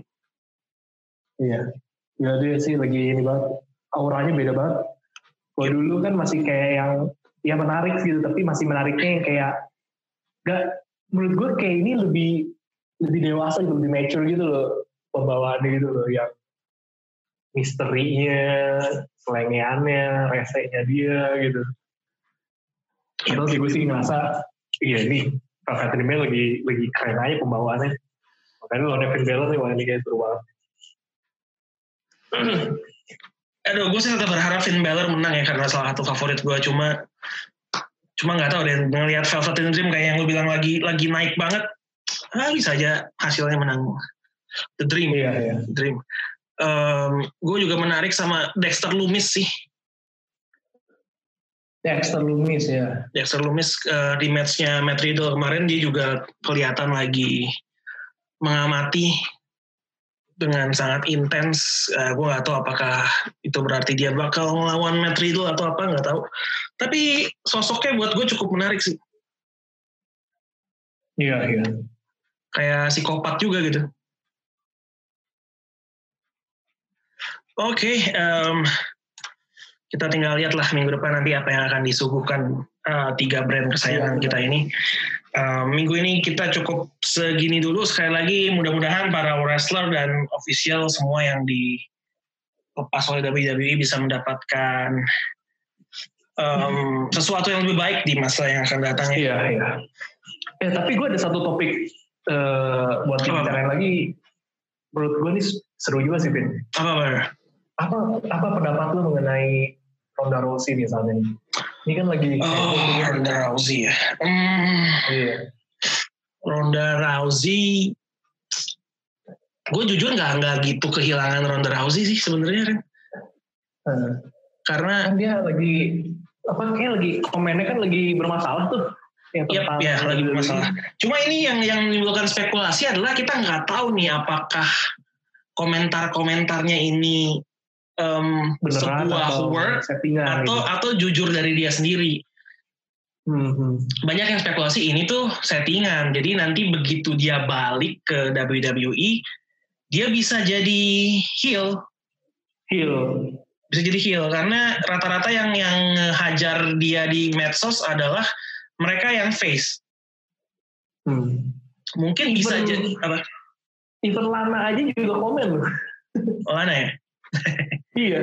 Iya. Ya dia sih lagi ini banget. Auranya beda banget. Kalau dulu kan masih kayak yang ya menarik gitu, tapi masih menariknya yang kayak gak menurut gue kayak ini lebih lebih dewasa gitu, lebih mature gitu loh pembawaannya gitu loh yang misterinya, selengeannya, resenya dia gitu. Padahal sih gue sih ngerasa iya nih Velvet Dream lagi lagi keren aja pembawaannya. Makanya lo Nevin Balor nih wah ini kayak seru banget. [CLEARS THROAT] Aduh, gue sih tetap berharap Finn Balor menang ya karena salah satu favorit gue cuma cuma nggak tahu deh ngelihat Velvet in Dream kayak yang gue bilang lagi lagi naik banget ah, bisa aja hasilnya menang The Dream Iya, iya. The Dream gue juga menarik sama Dexter Lumis sih Dexter Lumis ya. Dexter Lumis eh, di matchnya Matt Riddle kemarin dia juga kelihatan lagi mengamati dengan sangat intens. Eh, gue nggak tahu apakah itu berarti dia bakal melawan Matt Riddle atau apa nggak tahu. Tapi sosoknya buat gue cukup menarik sih. Iya, iya. Kayak psikopat juga gitu. Oke, em, kita tinggal lihatlah minggu depan nanti apa yang akan disuguhkan eh, tiga brand kesayangan Iya. kita ini. Em, minggu ini kita cukup segini dulu. Sekali lagi mudah-mudahan para wrestler dan official semua yang dilepas oleh WWE bisa mendapatkan em, sesuatu yang lebih baik di masa yang akan datang ya. Iya, iya. Eh, tapi gue ada satu topik eh, buat Apa? dibicarain lagi. Menurut gue nih seru juga sih, Vin. Apa, Bar? Apa, apa pendapat lu mengenai Ronda Rousey misalnya? Ini kan lagi... Oh, Ronda Rousey ya. Hmm, Iya. Ronda Rousey, gue jujur nggak nggak gitu kehilangan Ronda Rousey sih sebenarnya Ren. Eh, Karena kan dia lagi apa kayak lagi komennya kan lagi bermasalah tuh Yap, tentang ya lagi bermasalah. Cuma ini yang yang menimbulkan spekulasi adalah kita nggak tahu nih apakah komentar-komentarnya ini beneran sebuah atau work settingan atau gitu. atau jujur dari dia sendiri. Hmm, hmm. Banyak yang spekulasi ini tuh settingan. Jadi nanti begitu dia balik ke WWE, dia bisa jadi heel, Heel. bisa jadi heel karena rata-rata yang yang hajar dia di medsos adalah mereka yang face. Hmm. Mungkin bisa Even- jadi apa? Even Lana aja juga komen loh. Oh, mana ya? Iya.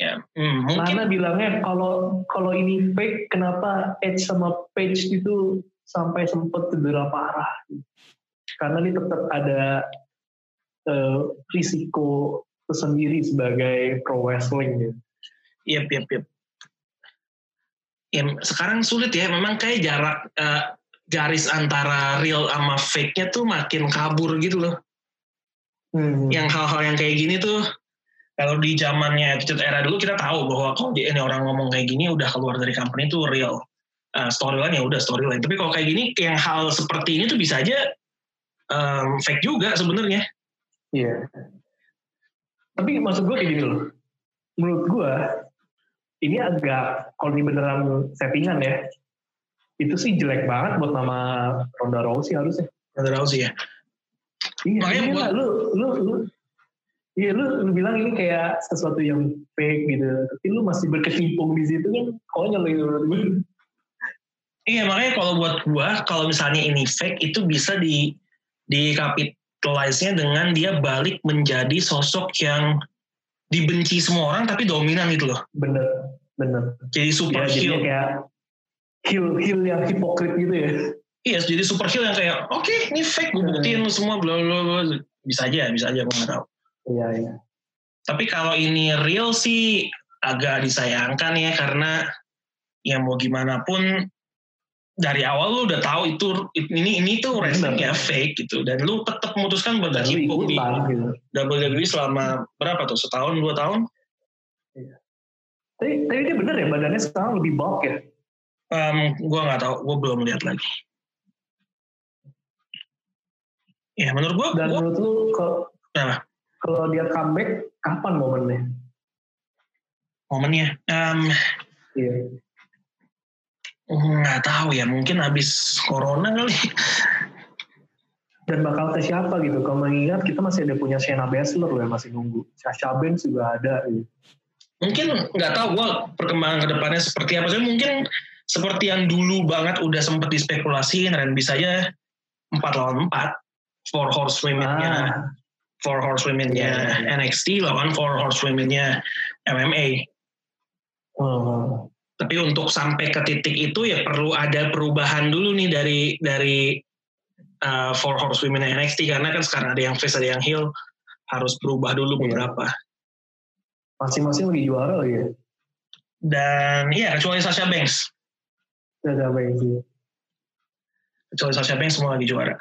Ya, hmm, mungkin Lana bilangnya kalau kalau ini fake, kenapa Edge sama Page itu sampai sempat cedera parah? Karena ini tetap ada eh, risiko tersendiri sebagai pro wrestling. Gitu. Yep, yep, yep. Ya, sekarang sulit ya. Memang kayak jarak eh, garis antara real sama fake-nya tuh makin kabur gitu loh. Hmm. Yang hal-hal yang kayak gini tuh kalau di zamannya Attitude Era dulu kita tahu bahwa kalau di- ini orang ngomong kayak gini udah keluar dari company itu real. Eh, storyline ya udah storyline. Tapi kalau kayak gini yang hal seperti ini tuh bisa aja em, fake juga sebenarnya. Iya. Tapi maksud gue kayak gini loh. Menurut gue ini agak kalau ini beneran settingan ya, itu sih jelek banget buat nama Ronda Rousey harusnya. Ronda Rousey ya. Iya, Makanya iya buat- lu, lu, lu, iya lu, lu bilang ini kayak sesuatu yang fake gitu, tapi lu masih berkecimpung di situ kan konyol gitu menurut gue. Iya makanya kalau buat gua kalau misalnya ini fake itu bisa di di capitalize-nya dengan dia balik menjadi sosok yang dibenci semua orang tapi dominan gitu loh. Bener, bener. Jadi super Ya, heel. kayak heel, heel yang hipokrit gitu ya. Iya, jadi super heel yang kayak oke ini fake gue buktiin lu semua bla bla bla. Bisa aja, bisa aja gue nggak tahu. Iya, iya. Tapi kalau ini real sih agak disayangkan ya karena ya mau gimana pun dari awal lu udah tahu itu ini ini tuh wrestlingnya fake gitu dan lu tetap memutuskan buat berkecimpung di. WWE selama berapa tuh setahun dua tahun Tapi, tapi dia bener ya badannya sekarang lebih bulk ya. Em, gua nggak tahu gua belum lihat lagi ya menurut gua, Dan gua menurut lu kalau kalau dia comeback kapan momennya? momennya em, Iya. nggak tahu ya mungkin habis corona kali Dan bakal ke siapa gitu? Kalau mengingat kita masih ada punya Shayna Baszler loh yang masih nunggu. Sasha Banks juga ada. Gitu. mungkin nggak tahu gue perkembangan ke depannya seperti apa sih mungkin seperti yang dulu banget udah sempet dispekulasiin dan bisa aja empat lawan empat four horse women-nya Ah, four horse women-nya Iya. NXT lawan four horse women-nya MMA oh. tapi untuk sampai ke titik itu ya perlu ada perubahan dulu nih dari dari uh, four horse women NXT karena kan sekarang ada yang face ada yang heel harus berubah dulu Iya. beberapa Masing-masing lagi juara lagi ya. dan iya kecuali Sasha Banks Sasha Banks. iya. kecuali Sasha Banks semua lagi juara.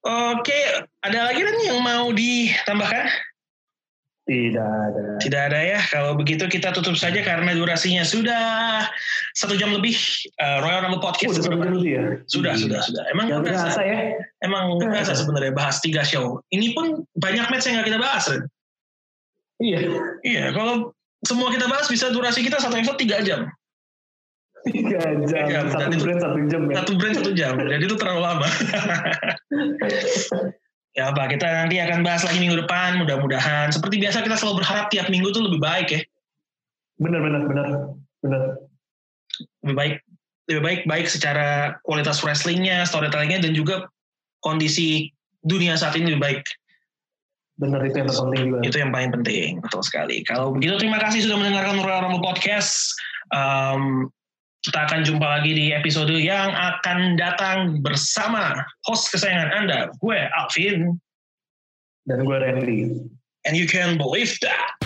Oke, ada lagi kan yang mau ditambahkan? Tidak ada. Tidak ada ya. Kalau begitu kita tutup saja karena durasinya sudah satu jam lebih. Uh, Royal Rumble Oh, Podcast udah satu jam dulu ya? sudah Iya. sudah sudah. Emang Gak nggak berasa ya? emang nggak berasa sebenarnya bahas tiga show. Ini pun banyak match yang nggak kita bahas. Ren. Iya. Iya, kalau semua kita bahas bisa durasi kita satu episode tiga jam. Tiga jam. Satu itu- brand satu jam ya. Satu brand satu jam. Jadi itu terlalu lama. [LAUGHS] ya apa, kita nanti akan bahas lagi minggu depan. Mudah-mudahan. Seperti biasa kita selalu berharap tiap minggu tuh lebih baik ya. Bener, bener, bener. Bener. Lebih baik. Lebih baik baik secara kualitas wrestlingnya, storytellingnya, dan juga kondisi dunia saat ini lebih baik. Bener itu yang terpenting juga. Itu yang paling penting. Betul sekali. Kalau begitu terima kasih sudah mendengarkan Royal Rumble Podcast. Um, kita akan jumpa lagi di episode yang akan datang bersama host kesayangan Anda, gue Alvin. Dan gue Randy. And you can believe that.